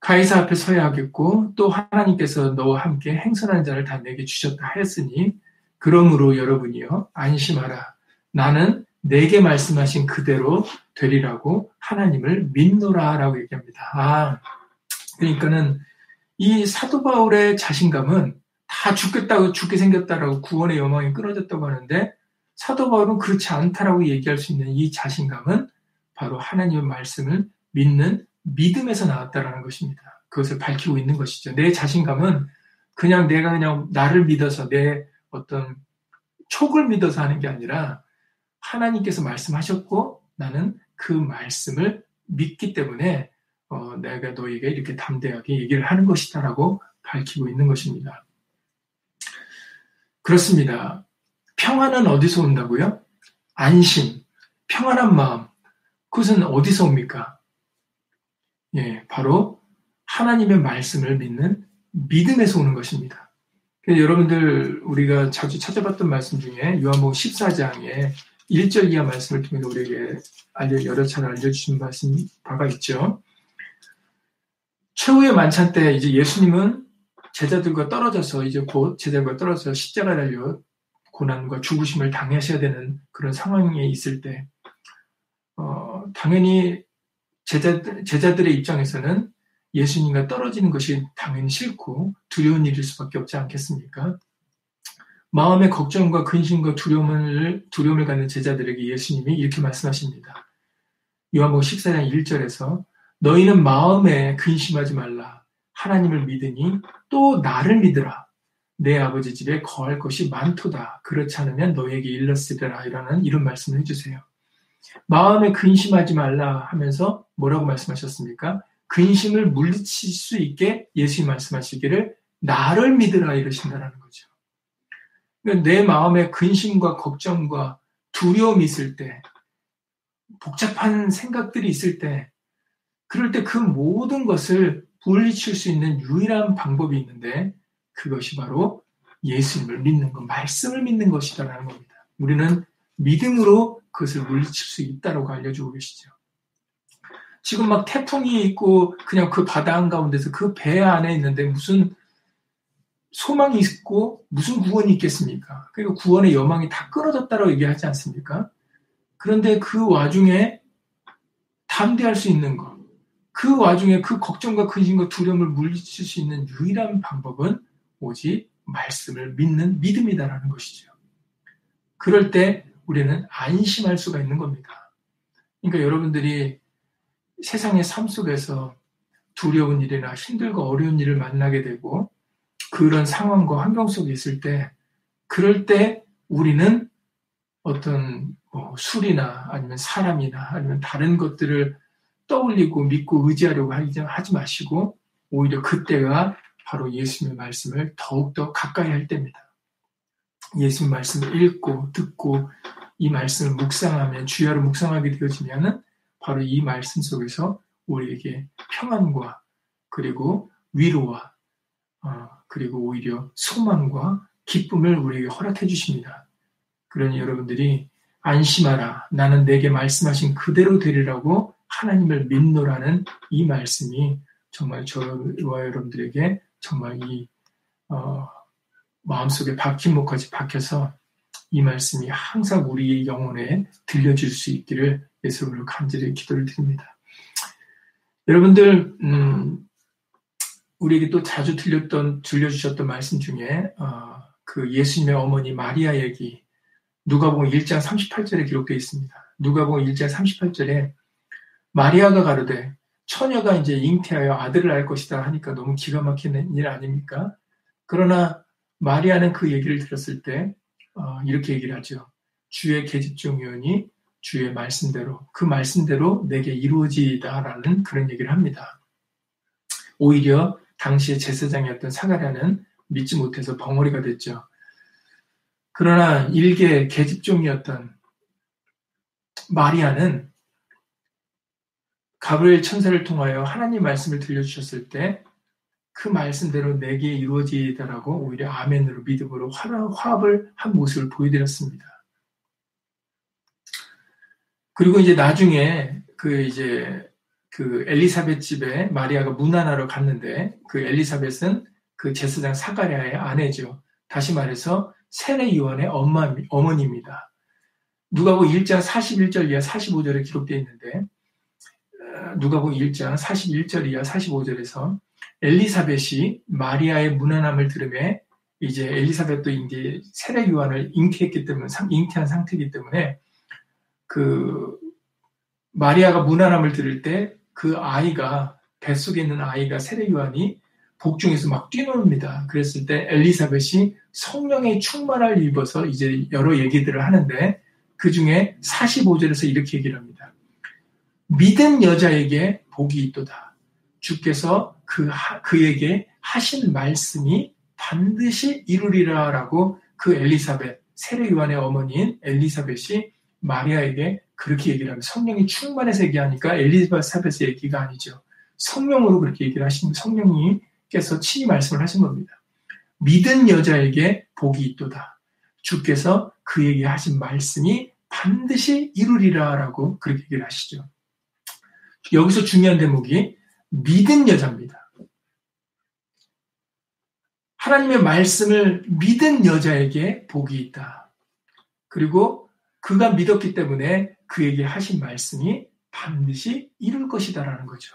가이사 앞에 서야겠고 또 하나님께서 너와 함께 행선한 자를 다 내게 주셨다 하였으니 그러므로 여러분이요 안심하라 나는 내게 말씀하신 그대로 되리라고 하나님을 믿노라라고 얘기합니다. 아 그러니까는 이 사도 바울의 자신감은 다 죽겠다고 죽게 생겼다라고 구원의 여망이 끊어졌다고 하는데 사도 바울은 그렇지 않다라고 얘기할 수 있는 이 자신감은 바로 하나님의 말씀을 믿는 믿음에서 나왔다라는 것입니다. 그것을 밝히고 있는 것이죠. 내 자신감은 그냥 내가 그냥 나를 믿어서 내 어떤 촉을 믿어서 하는 게 아니라 하나님께서 말씀하셨고 나는 그 말씀을 믿기 때문에 어, 내가 너에게 이렇게 담대하게 얘기를 하는 것이다라고 밝히고 있는 것입니다. 그렇습니다. 평안은 어디서 온다고요? 안심, 평안한 마음. 그것은 어디서 옵니까? 예, 바로 하나님의 말씀을 믿는 믿음에서 오는 것입니다. 여러분들 우리가 자주 찾아봤던 말씀 중에 요한복음 14장에 1절 이하 말씀을 통해서 우리에게 알려 여러 차례 알려주신 말씀 바가 있죠. 최후의 만찬 때 이제 예수님은 제자들과 떨어져서 이제 곧 제자들과 떨어져서 십자가 달려 고난과 죽으심을 당하셔야 되는 그런 상황에 있을 때 어, 당연히 제자들, 제자들의 입장에서는 예수님과 떨어지는 것이 당연히 싫고 두려운 일일 수밖에 없지 않겠습니까? 마음의 걱정과 근심과 두려움을, 두려움을 갖는 제자들에게 예수님이 이렇게 말씀하십니다. 요한복음 14장 1절에서 너희는 마음에 근심하지 말라. 하나님을 믿으니 또 나를 믿으라. 내 아버지 집에 거할 것이 많도다. 그렇지 않으면 너에게 일렀으리라. 이라는 이런 말씀을 해주세요. 마음에 근심하지 말라 하면서 뭐라고 말씀하셨습니까? 근심을 물리칠 수 있게 예수님 말씀하시기를 나를 믿으라 이러신다라는 거죠. 그러니까 내 마음에 근심과 걱정과 두려움이 있을 때, 복잡한 생각들이 있을 때, 그럴 때 그 모든 것을 물리칠 수 있는 유일한 방법이 있는데, 그것이 바로 예수님을 믿는 것, 말씀을 믿는 것이다라는 겁니다. 우리는 믿음으로 그것을 물리칠 수 있다라고 알려주고 계시죠. 지금 막 태풍이 있고 그냥 그 바다 한가운데서 그 배 안에 있는데 무슨 소망이 있고 무슨 구원이 있겠습니까? 그리고 구원의 여망이 다 끊어졌다고 얘기하지 않습니까? 그런데 그 와중에 담대할 수 있는 것, 그 와중에 그 걱정과 근심과 두려움을 물리칠 수 있는 유일한 방법은 오직 말씀을 믿는 믿음이다라는 것이죠. 그럴 때 우리는 안심할 수가 있는 겁니다. 그러니까 여러분들이 세상의 삶 속에서 두려운 일이나 힘들고 어려운 일을 만나게 되고 그런 상황과 환경 속에 있을 때 그럴 때 우리는 어떤 뭐 술이나 아니면 사람이나 아니면 다른 것들을 떠올리고 믿고 의지하려고 하지 마시고 오히려 그때가 바로 예수님의 말씀을 더욱더 가까이 할 때입니다. 예수님 말씀을 읽고 듣고 이 말씀을 묵상하면 주야로 묵상하게 되어지면은 바로 이 말씀 속에서 우리에게 평안과 그리고 위로와 어, 그리고 오히려 소망과 기쁨을 우리에게 허락해 주십니다. 그러니 여러분들이 안심하라. 나는 내게 말씀하신 그대로 되리라고 하나님을 믿노라는 이 말씀이 정말 저와 여러분들에게 정말 이 어, 마음속에 박힌 목까지 박혀서 이 말씀이 항상 우리 영혼에 들려질 수 있기를 예수님으로 간절히 기도를 드립니다. 여러분들 음, 우리에게 또 자주 들렸던 들려주셨던 말씀 중에 어, 그 예수님의 어머니 마리아 얘기 누가복음 1장 38절에 기록되어 있습니다. 누가복음 1장 38절에 마리아가 가로되 처녀가 이제 잉태하여 아들을 낳을 것이다 하니까 너무 기가 막히는 일 아닙니까? 그러나 마리아는 그 얘기를 들었을 때 어, 이렇게 얘기를 하죠. 주의 계집종이오니 주의 말씀대로 그 말씀대로 내게 이루어지다라는 그런 얘기를 합니다. 오히려 당시의 제사장이었던 사가랴는 믿지 못해서 벙어리가 됐죠. 그러나 일개 계집종이었던 마리아는 가브리엘 천사를 통하여 하나님 말씀을 들려주셨을 때 그 말씀대로 내게 이루어지다라고 오히려 아멘으로 믿음으로 화합을 한 모습을 보여드렸습니다. 그리고 이제 나중에 그 이제 그 엘리사벳 집에 마리아가 문안하러 갔는데 그 엘리사벳은 그 제사장 사가랴의 아내죠. 다시 말해서 세례 요한의 엄마 어머니입니다. 누가복 1장 41절 이하 45절에 기록되어 있는데 어, 누가복 1장 41절 이하 45절에서 엘리사벳이 마리아의 문안함을 들음에 이제 엘리사벳도 이제 세례 요한을 잉태했기 때문에 잉태한 상태이기 때문에 그 마리아가 문안함을 들을 때 그 아이가 뱃속에 있는 아이가 세례 요한이 복중에서 막 뛰노릅니다. 그랬을 때 엘리사벳이 성령의 충만을 입어서 이제 여러 얘기들을 하는데 그 중에 45절에서 이렇게 얘기를 합니다. 믿은 여자에게 복이 있도다. 주께서 그, 그에게 하신 말씀이 반드시 이루리라라고 그 엘리사벳, 세례 요한의 어머니인 엘리사벳이 마리아에게 그렇게 얘기를 하면 성령이 충만해서 얘기하니까 엘리사벳의 얘기가 아니죠. 성령으로 그렇게 얘기를 하신 성령님께서 친히 말씀을 하신 겁니다. 믿은 여자에게 복이 있도다. 주께서 그에게 하신 말씀이 반드시 이루리라라고 그렇게 얘기를 하시죠. 여기서 중요한 대목이 믿은 여자입니다. 하나님의 말씀을 믿은 여자에게 복이 있다. 그리고 그가 믿었기 때문에 그에게 하신 말씀이 반드시 이룰 것이다라는 거죠.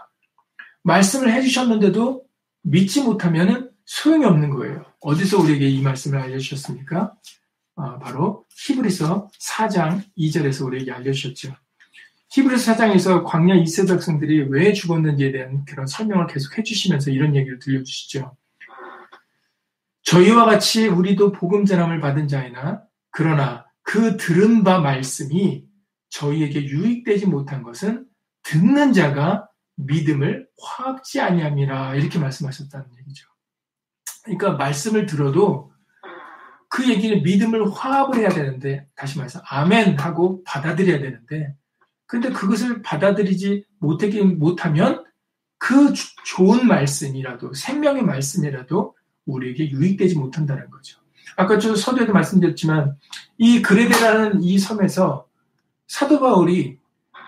말씀을 해주셨는데도 믿지 못하면 소용이 없는 거예요. 어디서 우리에게 이 말씀을 알려주셨습니까? 아, 바로 히브리서 4장 2절에서 우리에게 알려주셨죠. 히브리서 4장에서 광야 이세 백성들이 왜 죽었는지에 대한 그런 설명을 계속 해주시면서 이런 얘기를 들려주시죠. 저희와 같이 우리도 복음 전함을 받은 자이나 그러나 그 들은 바 말씀이 저희에게 유익되지 못한 것은 듣는 자가 믿음을 화합지 아니함이라 이렇게 말씀하셨다는 얘기죠. 그러니까 말씀을 들어도 그 얘기는 믿음을 화합을 해야 되는데 다시 말해서 아멘 하고 받아들여야 되는데 근데 그것을 받아들이지 못하면 그 좋은 말씀이라도 생명의 말씀이라도 우리에게 유익되지 못한다는 거죠. 아까 저 서두에도 말씀드렸지만 이 그레데라는 이 섬에서 사도 바울이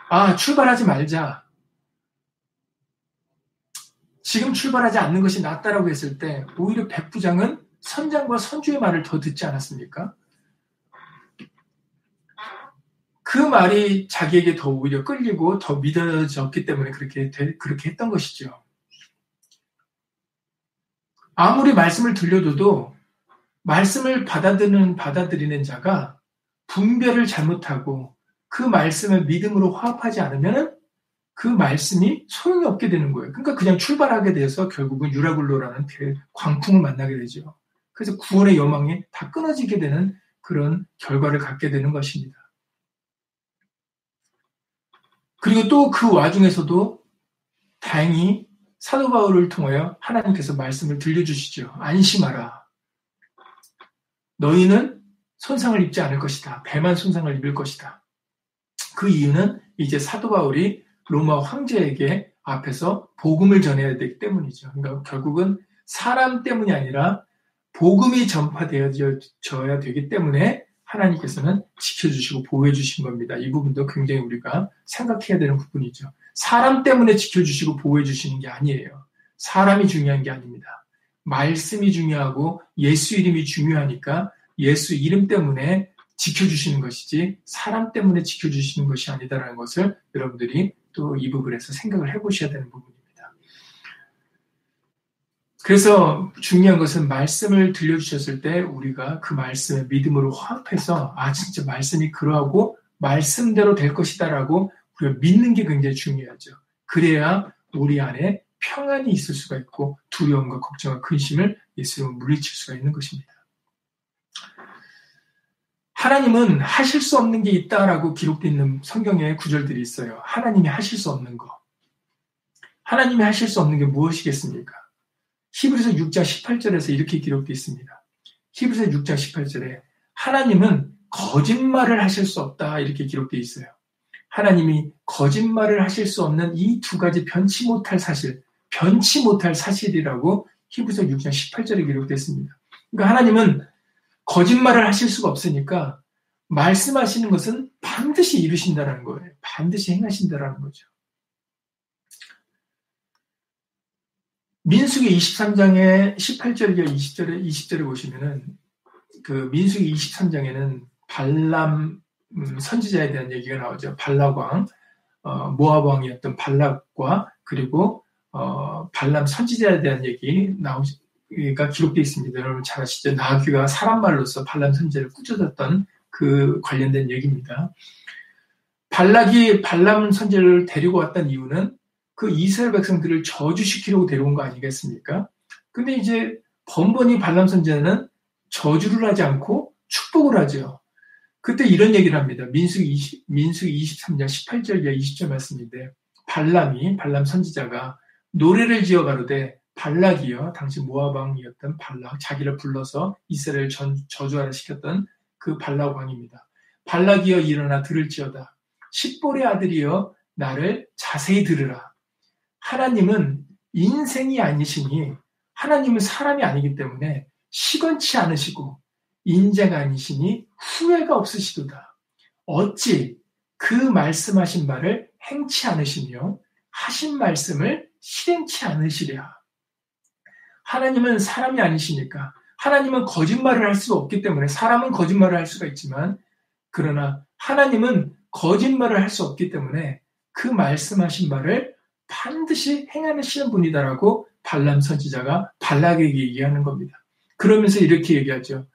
아 출발하지 말자 지금 출발하지 않는 것이 낫다라고 했을 때 오히려 백부장은 선장과 선주의 말을 더 듣지 않았습니까? 그 말이 자기에게 더 오히려 끌리고 더 믿어졌기 때문에 그렇게 그렇게 했던 것이죠. 아무리 말씀을 들려줘도 말씀을 받아들이는 받아들이는 자가 분별을 잘못하고 그 말씀을 믿음으로 화합하지 않으면 그 말씀이 소용이 없게 되는 거예요. 그러니까 그냥 출발하게 돼서 결국은 유라굴로라는 광풍을 만나게 되죠. 그래서 구원의 여망이 다 끊어지게 되는 그런 결과를 갖게 되는 것입니다. 그리고 또 그 와중에서도 다행히 사도 바울을 통하여 하나님께서 말씀을 들려주시죠. 안심하라. 너희는 손상을 입지 않을 것이다. 배만 손상을 입을 것이다. 그 이유는 이제 사도 바울이 로마 황제에게 앞에서 복음을 전해야 되기 때문이죠. 그러니까 결국은 사람 때문이 아니라 복음이 전파되어져야 되기 때문에 하나님께서는 지켜주시고 보호해 주신 겁니다. 이 부분도 굉장히 우리가 생각해야 되는 부분이죠. 사람 때문에 지켜주시고 보호해주시는 게 아니에요. 사람이 중요한 게 아닙니다. 말씀이 중요하고 예수 이름이 중요하니까 예수 이름 때문에 지켜주시는 것이지 사람 때문에 지켜주시는 것이 아니다라는 것을 여러분들이 또 이 부분에서 생각을 해보셔야 되는 부분입니다. 그래서 중요한 것은 말씀을 들려주셨을 때 우리가 그 말씀을 믿음으로 화합해서 아 진짜 말씀이 그러하고 말씀대로 될 것이다라고 우리가 믿는 게 굉장히 중요하죠. 그래야 우리 안에 평안이 있을 수가 있고 두려움과 걱정과 근심을 예수로 물리칠 수가 있는 것입니다. 하나님은 하실 수 없는 게 있다라고 기록되어 있는 성경의 구절들이 있어요. 하나님이 하실 수 없는 거. 하나님이 하실 수 없는 게 무엇이겠습니까? 히브리서 6장 18절에서 이렇게 기록되어 있습니다. 히브리서 6장 18절에 하나님은 거짓말을 하실 수 없다 이렇게 기록되어 있어요. 하나님이 거짓말을 하실 수 없는 이 두 가지 변치 못할 사실, 변치 못할 사실이라고 히브리서 6장 18절에 기록되어 있습니다. 그러니까 하나님은 거짓말을 하실 수가 없으니까 말씀하시는 것은 반드시 이루신다는 거예요. 반드시 행하신다는 거죠. 민수기 23장의 18절과 20절에 20절에 보시면은 그 민수기 23장에는 발람 음, 선지자에 대한 얘기가 나오죠. 발락왕 어, 모압 왕이었던 발락과 그리고 어, 발람 선지자에 대한 얘기 나오가 기록되어 있습니다. 여러분 잘 아시죠? 나귀가 사람 말로서 발람 선지자를 꾸짖었던 그 관련된 얘기입니다. 발락이 발람 선지자를 데리고 왔던 이유는 그 이스라엘 백성들을 저주시키려고 데려온 거 아니겠습니까? 근데 이제 번번이 발람 선지자는 저주를 하지 않고 축복을 하죠. 그때 이런 얘기를 합니다. 민수 20, 민수 23장 18절 이하 20절 말씀인데 발람이 발람 선지자가 노래를 지어 가로되 발락이요 당시 모압 왕이었던 발락 자기를 불러서 이스라엘 전, 저주하라 시켰던 그 발락 왕입니다. 발락이여 일어나 들을지어다. 십볼의 아들이여 나를 자세히 들으라. 하나님은 인생이 아니시니 하나님은 사람이 아니기 때문에 시건치 않으시고 인자가 아니시니 후회가 없으시도다. 어찌 그 말씀하신 말을 행치 않으시며 하신 말씀을 실행치 않으시랴. 하나님은 사람이 아니시니까 하나님은 거짓말을 할수 없기 때문에 사람은 거짓말을 할 수가 있지만 그러나 하나님은 거짓말을 할 수 없기 때문에 그 말씀하신 말을 반드시 행하시는 분이다라고 발람 선지자가 발락에게 얘기하는 겁니다. 그러면서 이렇게 얘기하죠.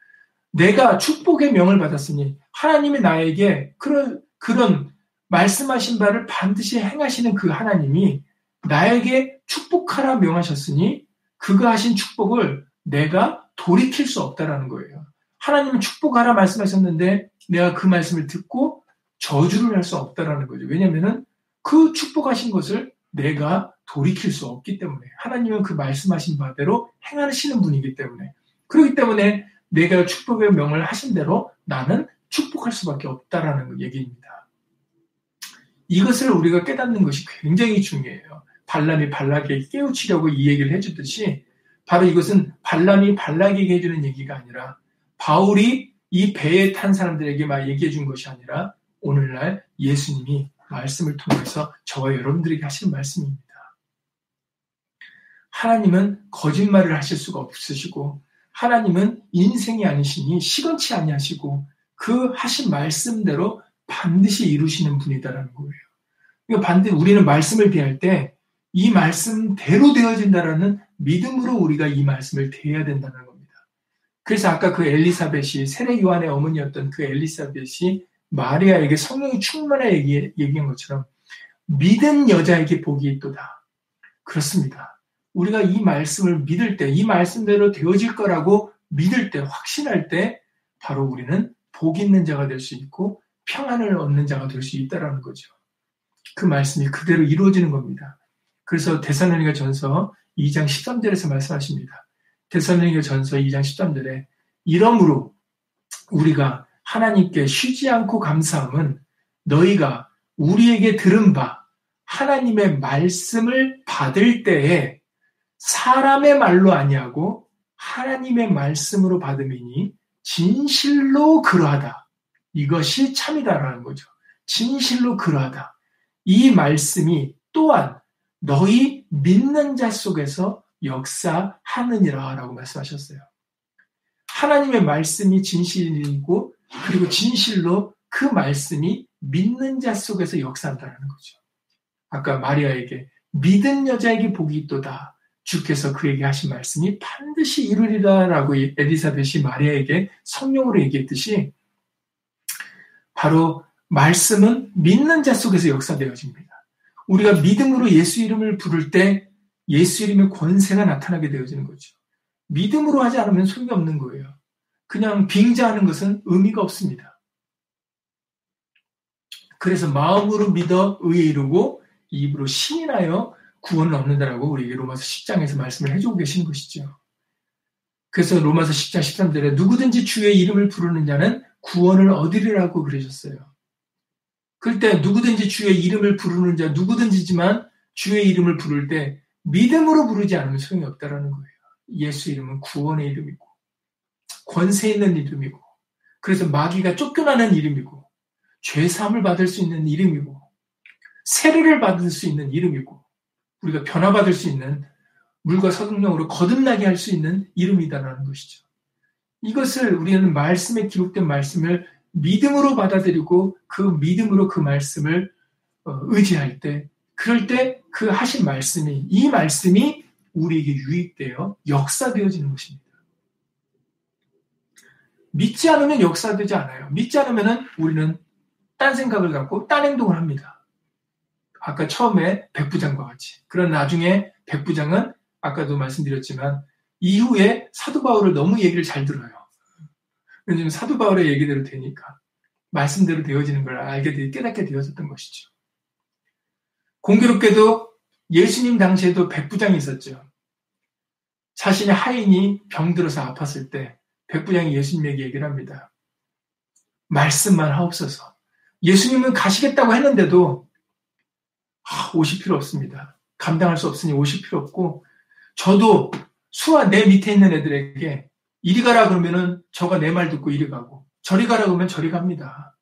내가 축복의 명을 받았으니 하나님이 나에게 그런 그런 말씀하신 바를 반드시 행하시는 그 하나님이 나에게 축복하라 명하셨으니 그가 하신 축복을 내가 돌이킬 수 없다라는 거예요. 하나님은 축복하라 말씀하셨는데 내가 그 말씀을 듣고 저주를 할 수 없다라는 거죠. 왜냐면은 그 축복하신 것을 내가 돌이킬 수 없기 때문에 하나님은 그 말씀하신 바대로 행하시는 분이기 때문에 그렇기 때문에 내가 축복의 명을 하신 대로 나는 축복할 수밖에 없다라는 얘기입니다. 이것을 우리가 깨닫는 것이 굉장히 중요해요. 발람이 발락에게 깨우치려고 이 얘기를 해주듯이 바로 이것은 발람이 발락에게 해주는 얘기가 아니라 바울이 이 배에 탄 사람들에게 막 얘기해 준 것이 아니라 오늘날 예수님이 말씀을 통해서 저와 여러분들에게 하시는 말씀입니다. 하나님은 거짓말을 하실 수가 없으시고 하나님은 인생이 아니시니 시건치 아니하시고 그 하신 말씀대로 반드시 이루시는 분이다라는 거예요. 그러니까 반드시 우리는 말씀을 대할 때 이 말씀대로 되어진다라는 믿음으로 우리가 이 말씀을 대해야 된다는 겁니다. 그래서 아까 그 엘리사벳이 세례 요한의 어머니였던 그 엘리사벳이 마리아에게 성령이 충만해 얘기, 얘기한 것처럼 믿은 여자에게 복이 있도다. 그렇습니다. 우리가 이 말씀을 믿을 때, 이 말씀대로 되어질 거라고 믿을 때, 확신할 때, 바로 우리는 복 있는 자가 될 수 있고 평안을 얻는 자가 될 수 있다라는 거죠. 그 말씀이 그대로 이루어지는 겁니다. 그래서 대사로니가 전서 2장 13절에서 말씀하십니다. 대사로니가 전서 2장 13절에 이러므로 우리가 하나님께 쉬지 않고 감사함은 너희가 우리에게 들은 바 하나님의 말씀을 받을 때에 사람의 말로 아니하고 하나님의 말씀으로 받음이니 진실로 그러하다. 이것이 참이다라는 거죠. 진실로 그러하다. 이 말씀이 또한 너희 믿는 자 속에서 역사하느니라 라고 말씀하셨어요. 하나님의 말씀이 진실이고 그리고 진실로 그 말씀이 믿는 자 속에서 역사한다는 거죠. 아까 마리아에게 믿은 여자에게 복이 있도다. 주께서 그에게 하신 말씀이 반드시 이루리라라고 에리사벳이 마리아에게 성령으로 얘기했듯이 바로 말씀은 믿는 자 속에서 역사되어집니다. 우리가 믿음으로 예수 이름을 부를 때 예수 이름의 권세가 나타나게 되어지는 거죠. 믿음으로 하지 않으면 소용이 없는 거예요. 그냥 빙자하는 것은 의미가 없습니다. 그래서 마음으로 믿어 의에 이르고 입으로 신인하여 구원을 얻는다라고 우리에게 로마서 10장에서 말씀을 해주고 계신 것이죠. 그래서 로마서 10장 13절에 누구든지 주의 이름을 부르는 자는 구원을 얻으리라고 그러셨어요. 그럴 때 누구든지 주의 이름을 부르는 자 누구든지지만 주의 이름을 부를 때 믿음으로 부르지 않으면 소용이 없다라는 거예요. 예수 이름은 구원의 이름이고 권세 있는 이름이고 그래서 마귀가 쫓겨나는 이름이고 죄 사함을 받을 수 있는 이름이고 세례를 받을 수 있는 이름이고 우리가 변화받을 수 있는 물과 성령으로 거듭나게 할 수 있는 이름이다라는 것이죠. 이것을 우리는 말씀에 기록된 말씀을 믿음으로 받아들이고 그 믿음으로 그 말씀을 어, 의지할 때 그럴 때 그 하신 말씀이 이 말씀이 우리에게 유익되어 역사되어지는 것입니다. 믿지 않으면 역사되지 않아요. 믿지 않으면 우리는 딴 생각을 갖고 딴 행동을 합니다. 아까 처음에 백부장과 같이. 그런 나중에 백부장은 아까도 말씀드렸지만 이후에 사도 바울을 너무 얘기를 잘 들어요. 왜냐하면 사도 바울의 얘기대로 되니까 말씀대로 되어지는 걸 알게 되, 깨닫게 되어졌던 것이죠. 공교롭게도 예수님 당시에도 백부장이 있었죠. 자신의 하인이 병들어서 아팠을 때 백부장이 예수님에게 얘기를 합니다. 말씀만 하옵소서. 예수님은 가시겠다고 했는데도 아, 오실 필요 없습니다. 감당할 수 없으니 오실 필요 없고 저도 수와 내 밑에 있는 애들에게 이리 가라 그러면은 저가 내 말 듣고 이리 가고 저리 가라 그러면 저리 갑니다.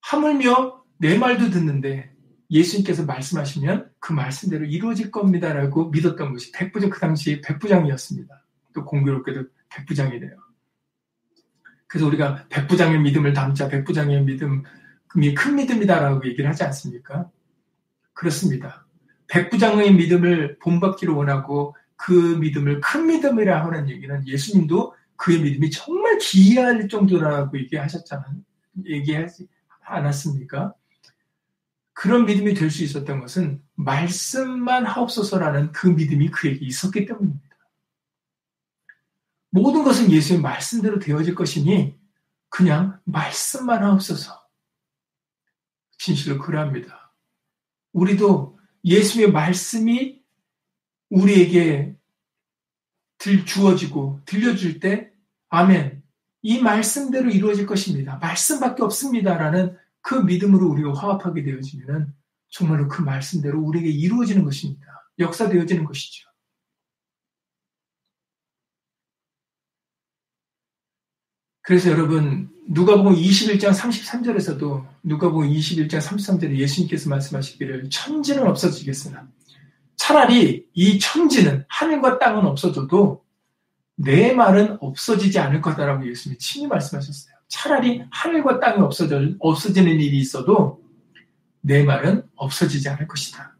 하물며 내 말도 듣는데 예수님께서 말씀하시면 그 말씀대로 이루어질 겁니다라고 믿었던 것이 백부장 그 당시 백부장이었습니다. 또 공교롭게도 백부장이래요. 그래서 우리가 백부장의 믿음을 담자 백부장의 믿음이 큰 믿음이다라고 얘기를 하지 않습니까? 그렇습니다. 백부장의 믿음을 본받기를 원하고 그 믿음을 큰 믿음이라 하는 얘기는 예수님도 그의 믿음이 정말 기이할 정도라고 얘기하셨잖아요. 얘기하지 않았습니까? 그런 믿음이 될 수 있었던 것은 말씀만 하옵소서라는 그 믿음이 그에게 있었기 때문입니다. 모든 것은 예수의 말씀대로 되어질 것이니 그냥 말씀만 하옵소서. 진실로 그러합니다. 우리도 예수의 말씀이 우리에게 들 주어지고 들려줄 때 아멘. 이 말씀대로 이루어질 것입니다. 말씀밖에 없습니다라는 그 믿음으로 우리가 화합하게 되어지면 정말로 그 말씀대로 우리에게 이루어지는 것입니다. 역사되어지는 것이죠. 그래서 여러분 누가복음 21장 33절에서도 누가복음 21장 33절에 예수님께서 말씀하시기를 천지는 없어지겠으나 차라리 이 천지는 하늘과 땅은 없어져도 내 말은 없어지지 않을 거다라고 예수님이 친히 말씀하셨어요. 차라리 하늘과 땅이 없어져, 없어지는 일이 있어도 내 말은 없어지지 않을 것이다.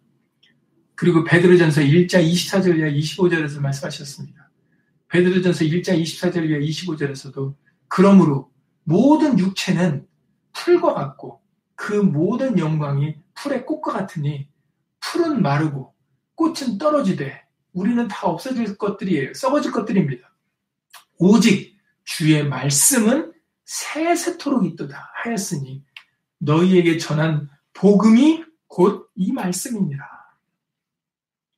그리고 베드로전서 1장 24절 이하 25절에서 말씀하셨습니다. 베드로전서 1장 24절 이하 25절에서도 그러므로 모든 육체는 풀과 같고 그 모든 영광이 풀의 꽃과 같으니 풀은 마르고 꽃은 떨어지되 우리는 다 없어질 것들이에요. 썩어질 것들입니다. 오직 주의 말씀은 세세토록 있도다 하였으니 너희에게 전한 복음이 곧 이 말씀입니다.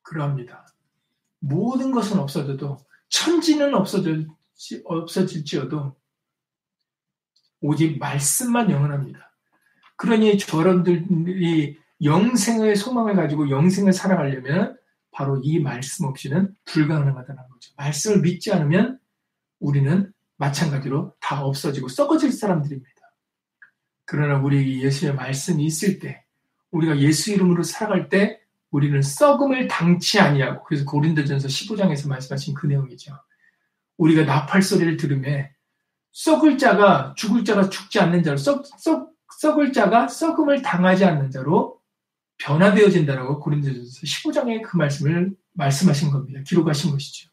그러합니다. 모든 것은 없어져도 천지는 없어질지, 없어질지어도 오직 말씀만 영원합니다. 그러니 저런들이 영생의 소망을 가지고 영생을 살아가려면 바로 이 말씀 없이는 불가능하다는 거죠. 말씀을 믿지 않으면 우리는 마찬가지로 다 없어지고 썩어질 사람들입니다. 그러나 우리 예수의 말씀이 있을 때 우리가 예수 이름으로 살아갈 때 우리는 썩음을 당치 아니하고 그래서 고린도전서 15장에서 말씀하신 그 내용이죠. 우리가 나팔 소리를 들으면 썩을 자가 죽을 자가 죽지 않는 자로 썩, 썩, 썩을 자가 썩음을 당하지 않는 자로 변화되어진다라고 고린도전서 15장에 그 말씀을 말씀하신 겁니다. 기록하신 것이죠.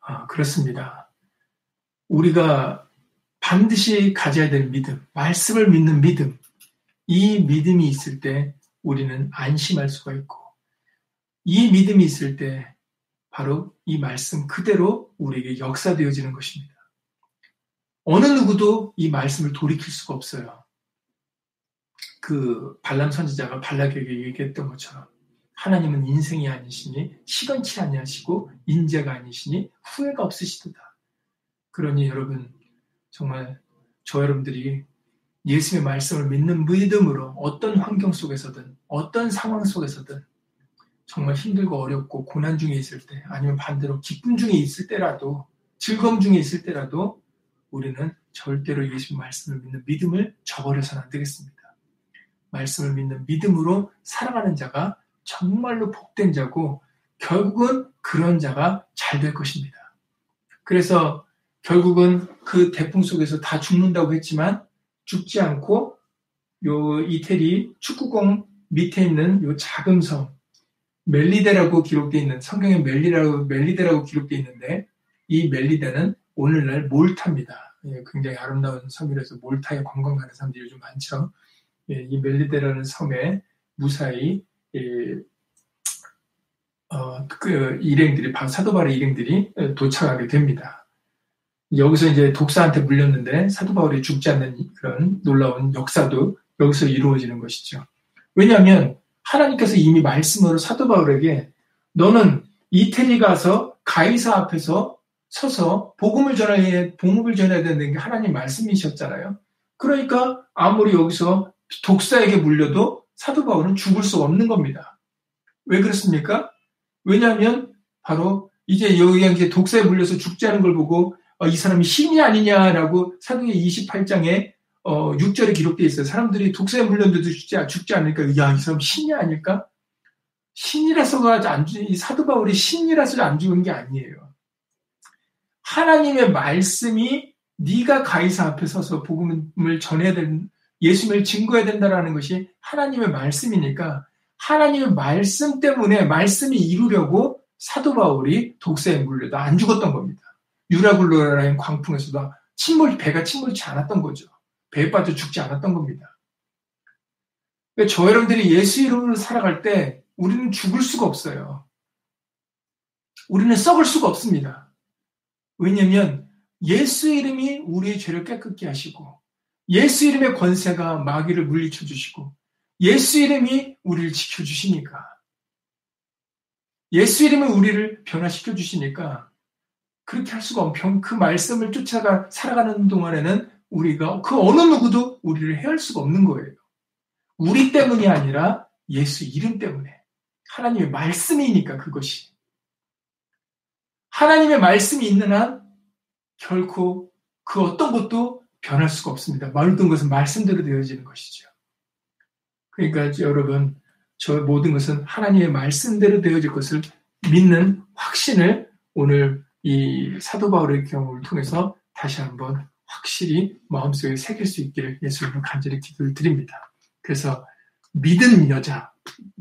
아, 그렇습니다. 우리가 반드시 가져야 될 믿음, 말씀을 믿는 믿음, 이 믿음이 있을 때 우리는 안심할 수가 있고, 이 믿음이 있을 때 바로 이 말씀 그대로 우리에게 역사되어지는 것입니다. 어느 누구도 이 말씀을 돌이킬 수가 없어요. 그 발람 선지자가 발락에게 얘기했던 것처럼 하나님은 인생이 아니시니 시건치 아니하시고 인재가 아니시니 후회가 없으시도다. 그러니 여러분 정말 저 여러분들이 예수의 말씀을 믿는 믿음으로 어떤 환경 속에서든 어떤 상황 속에서든 정말 힘들고 어렵고 고난 중에 있을 때 아니면 반대로 기쁨 중에 있을 때라도 즐거움 중에 있을 때라도 우리는 절대로 예수 말씀을 믿는 믿음을 저버려서는 안 되겠습니다. 말씀을 믿는 믿음으로 살아가는 자가 정말로 복된 자고 결국은 그런 자가 잘 될 것입니다. 그래서 결국은 그 대풍 속에서 다 죽는다고 했지만 죽지 않고 요 이태리 축구공 밑에 있는 요 작은 섬 멜리데라고 기록되어 있는 성경에 멜리라고 멜리데라고 기록되어 있는데 이 멜리데는 오늘날 몰타입니다. 예, 굉장히 아름다운 섬이라서 몰타에 관광 가는 사람들이 요즘 많죠. 예, 이 멜리데라는 섬에 무사히 예, 어, 그 일행들이 사도 바울의 일행들이 도착하게 됩니다. 여기서 이제 독사한테 물렸는데 사도 바울이 죽지 않는 그런 놀라운 역사도 여기서 이루어지는 것이죠. 왜냐하면 하나님께서 이미 말씀으로 사도 바울에게 너는 이태리 가서 가이사 앞에서 서서 복음을 전해야 복음을 전해야 되는 게 하나님 말씀이셨잖아요. 그러니까 아무리 여기서 독사에게 물려도 사도 바울은 죽을 수 없는 겁니다. 왜 그렇습니까? 왜냐하면 바로 이제 여기 이제 독사에 물려서 죽지 않은 걸 보고 어, 이 사람이 신이 아니냐라고 사도행 28장에 어, 6절에 기록되어 있어요. 사람들이 독사에 물렸는데도 죽지, 죽지 않으니까, 야, 이 사람 신이 아닐까? 신이라서가 안 죽, 이 사도 바울이 신이라서 안 죽은 게 아니에요. 하나님의 말씀이 네가 가이사 앞에 서서 복음을 전해야 된, 예수님을 증거해야 된다라는 것이 하나님의 말씀이니까 하나님의 말씀 때문에 말씀이 이루려고 사도 바울이 독사에 물려도 안 죽었던 겁니다. 유라굴로라는 광풍에서도 침몰, 배가 침몰치 않았던 거죠. 배에 빠져 죽지 않았던 겁니다. 저 여러분들이 예수 이름으로 살아갈 때 우리는 죽을 수가 없어요. 우리는 썩을 수가 없습니다. 왜냐하면 예수 이름이 우리의 죄를 깨끗게 하시고 예수 이름의 권세가 마귀를 물리쳐 주시고 예수 이름이 우리를 지켜 주시니까. 예수 이름이 우리를 변화시켜 주시니까 그렇게 할 수가 없고 그 말씀을 쫓아가 살아가는 동안에는 우리가 그 어느 누구도 우리를 해할 수가 없는 거예요. 우리 때문이 아니라 예수 이름 때문에 하나님의 말씀이니까 그것이 하나님의 말씀이 있는 한 결코 그 어떤 것도 변할 수가 없습니다. 모든 것은 말씀대로 되어지는 것이죠. 그러니까 여러분 저 모든 것은 하나님의 말씀대로 되어질 것을 믿는 확신을 오늘 이 사도 바울의 경우를 통해서 다시 한번 확실히 마음속에 새길 수 있기를 예수님으로 간절히 기도를 드립니다. 그래서 믿은 여자,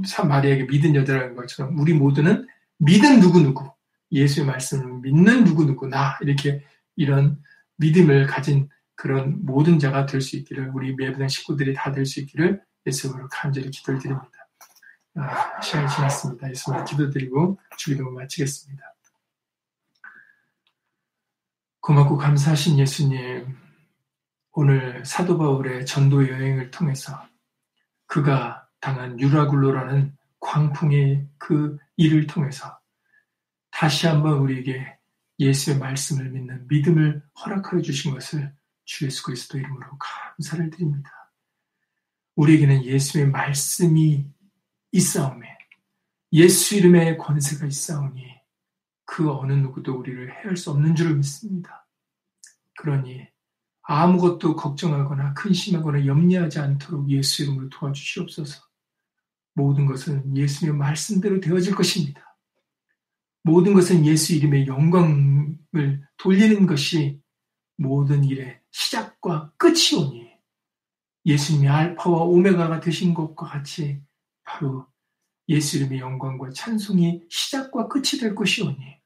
참 마리아에게 믿은 여자라는 것처럼 우리 모두는 믿은 누구누구, 예수의 말씀을 믿는 누구누구, 나, 이렇게 이런 믿음을 가진 그런 모든 자가 될 수 있기를 우리 매부당 식구들이 다 될 수 있기를 예수님으로 간절히 기도를 드립니다. 아, 시간이 지났습니다. 예수님으로 기도드리고 주기도 마치겠습니다. 고맙고 감사하신 예수님, 오늘 사도 바울의 전도 여행을 통해서 그가 당한 유라굴로라는 광풍의 그 일을 통해서 다시 한번 우리에게 예수의 말씀을 믿는 믿음을 허락하여 주신 것을 주 예수 그리스도 이름으로 감사를 드립니다. 우리에게는 예수의 말씀이 있사오매 예수 이름의 권세가 있사오니 그 어느 누구도 우리를 해할 수 없는 줄을 믿습니다. 그러니 아무것도 걱정하거나 근심하거나 염려하지 않도록 예수 이름으로 도와주시옵소서. 모든 것은 예수님의 말씀대로 되어질 것입니다. 모든 것은 예수 이름의 영광을 돌리는 것이 모든 일의 시작과 끝이오니 예수님이 알파와 오메가가 되신 것과 같이 바로 예수 이름의 영광과 찬송이 시작과 끝이 될 것이오니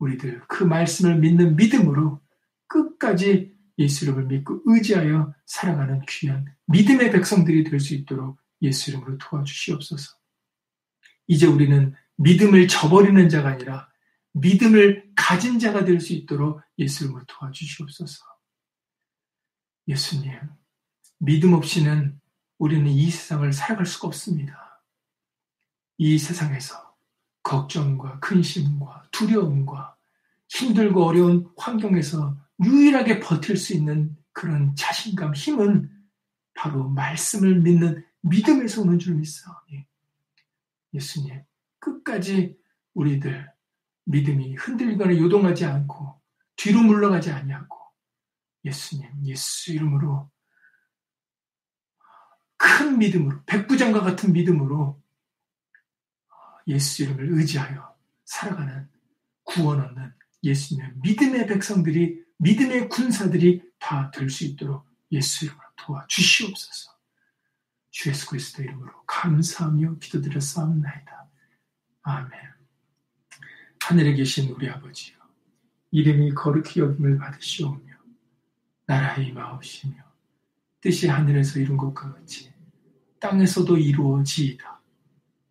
우리들 그 말씀을 믿는 믿음으로 끝까지 예수 이름을 믿고 의지하여 살아가는 귀한 믿음의 백성들이 될 수 있도록 예수 이름으로 도와주시옵소서. 이제 우리는 믿음을 저버리는 자가 아니라 믿음을 가진 자가 될 수 있도록 예수 이름으로 도와주시옵소서. 예수님, 믿음 없이는 우리는 이 세상을 살아갈 수가 없습니다. 이 세상에서 걱정과 근심과 두려움과 힘들고 어려운 환경에서 유일하게 버틸 수 있는 그런 자신감, 힘은 바로 말씀을 믿는 믿음에서 오는 줄 믿사오니 예수님 끝까지 우리들 믿음이 흔들거나 요동하지 않고 뒤로 물러가지 아니하고 예수님 예수 이름으로 큰 믿음으로 백부장과 같은 믿음으로 예수 이름을 의지하여 살아가는 구원 얻는 예수님의 믿음의 백성들이 믿음의 군사들이 다 될 수 있도록 예수 이름으로 도와주시옵소서. 주 예수 그리스도 이름으로 감사하며 기도드렸사옵나이다. 아멘. 하늘에 계신 우리 아버지요. 이름이 거룩히 여김을 받으시오며 나라의 임하옵시며 뜻이 하늘에서 이룬 것과 같이 땅에서도 이루어지이다.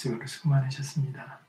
예수님으로 수고 많으셨습니다.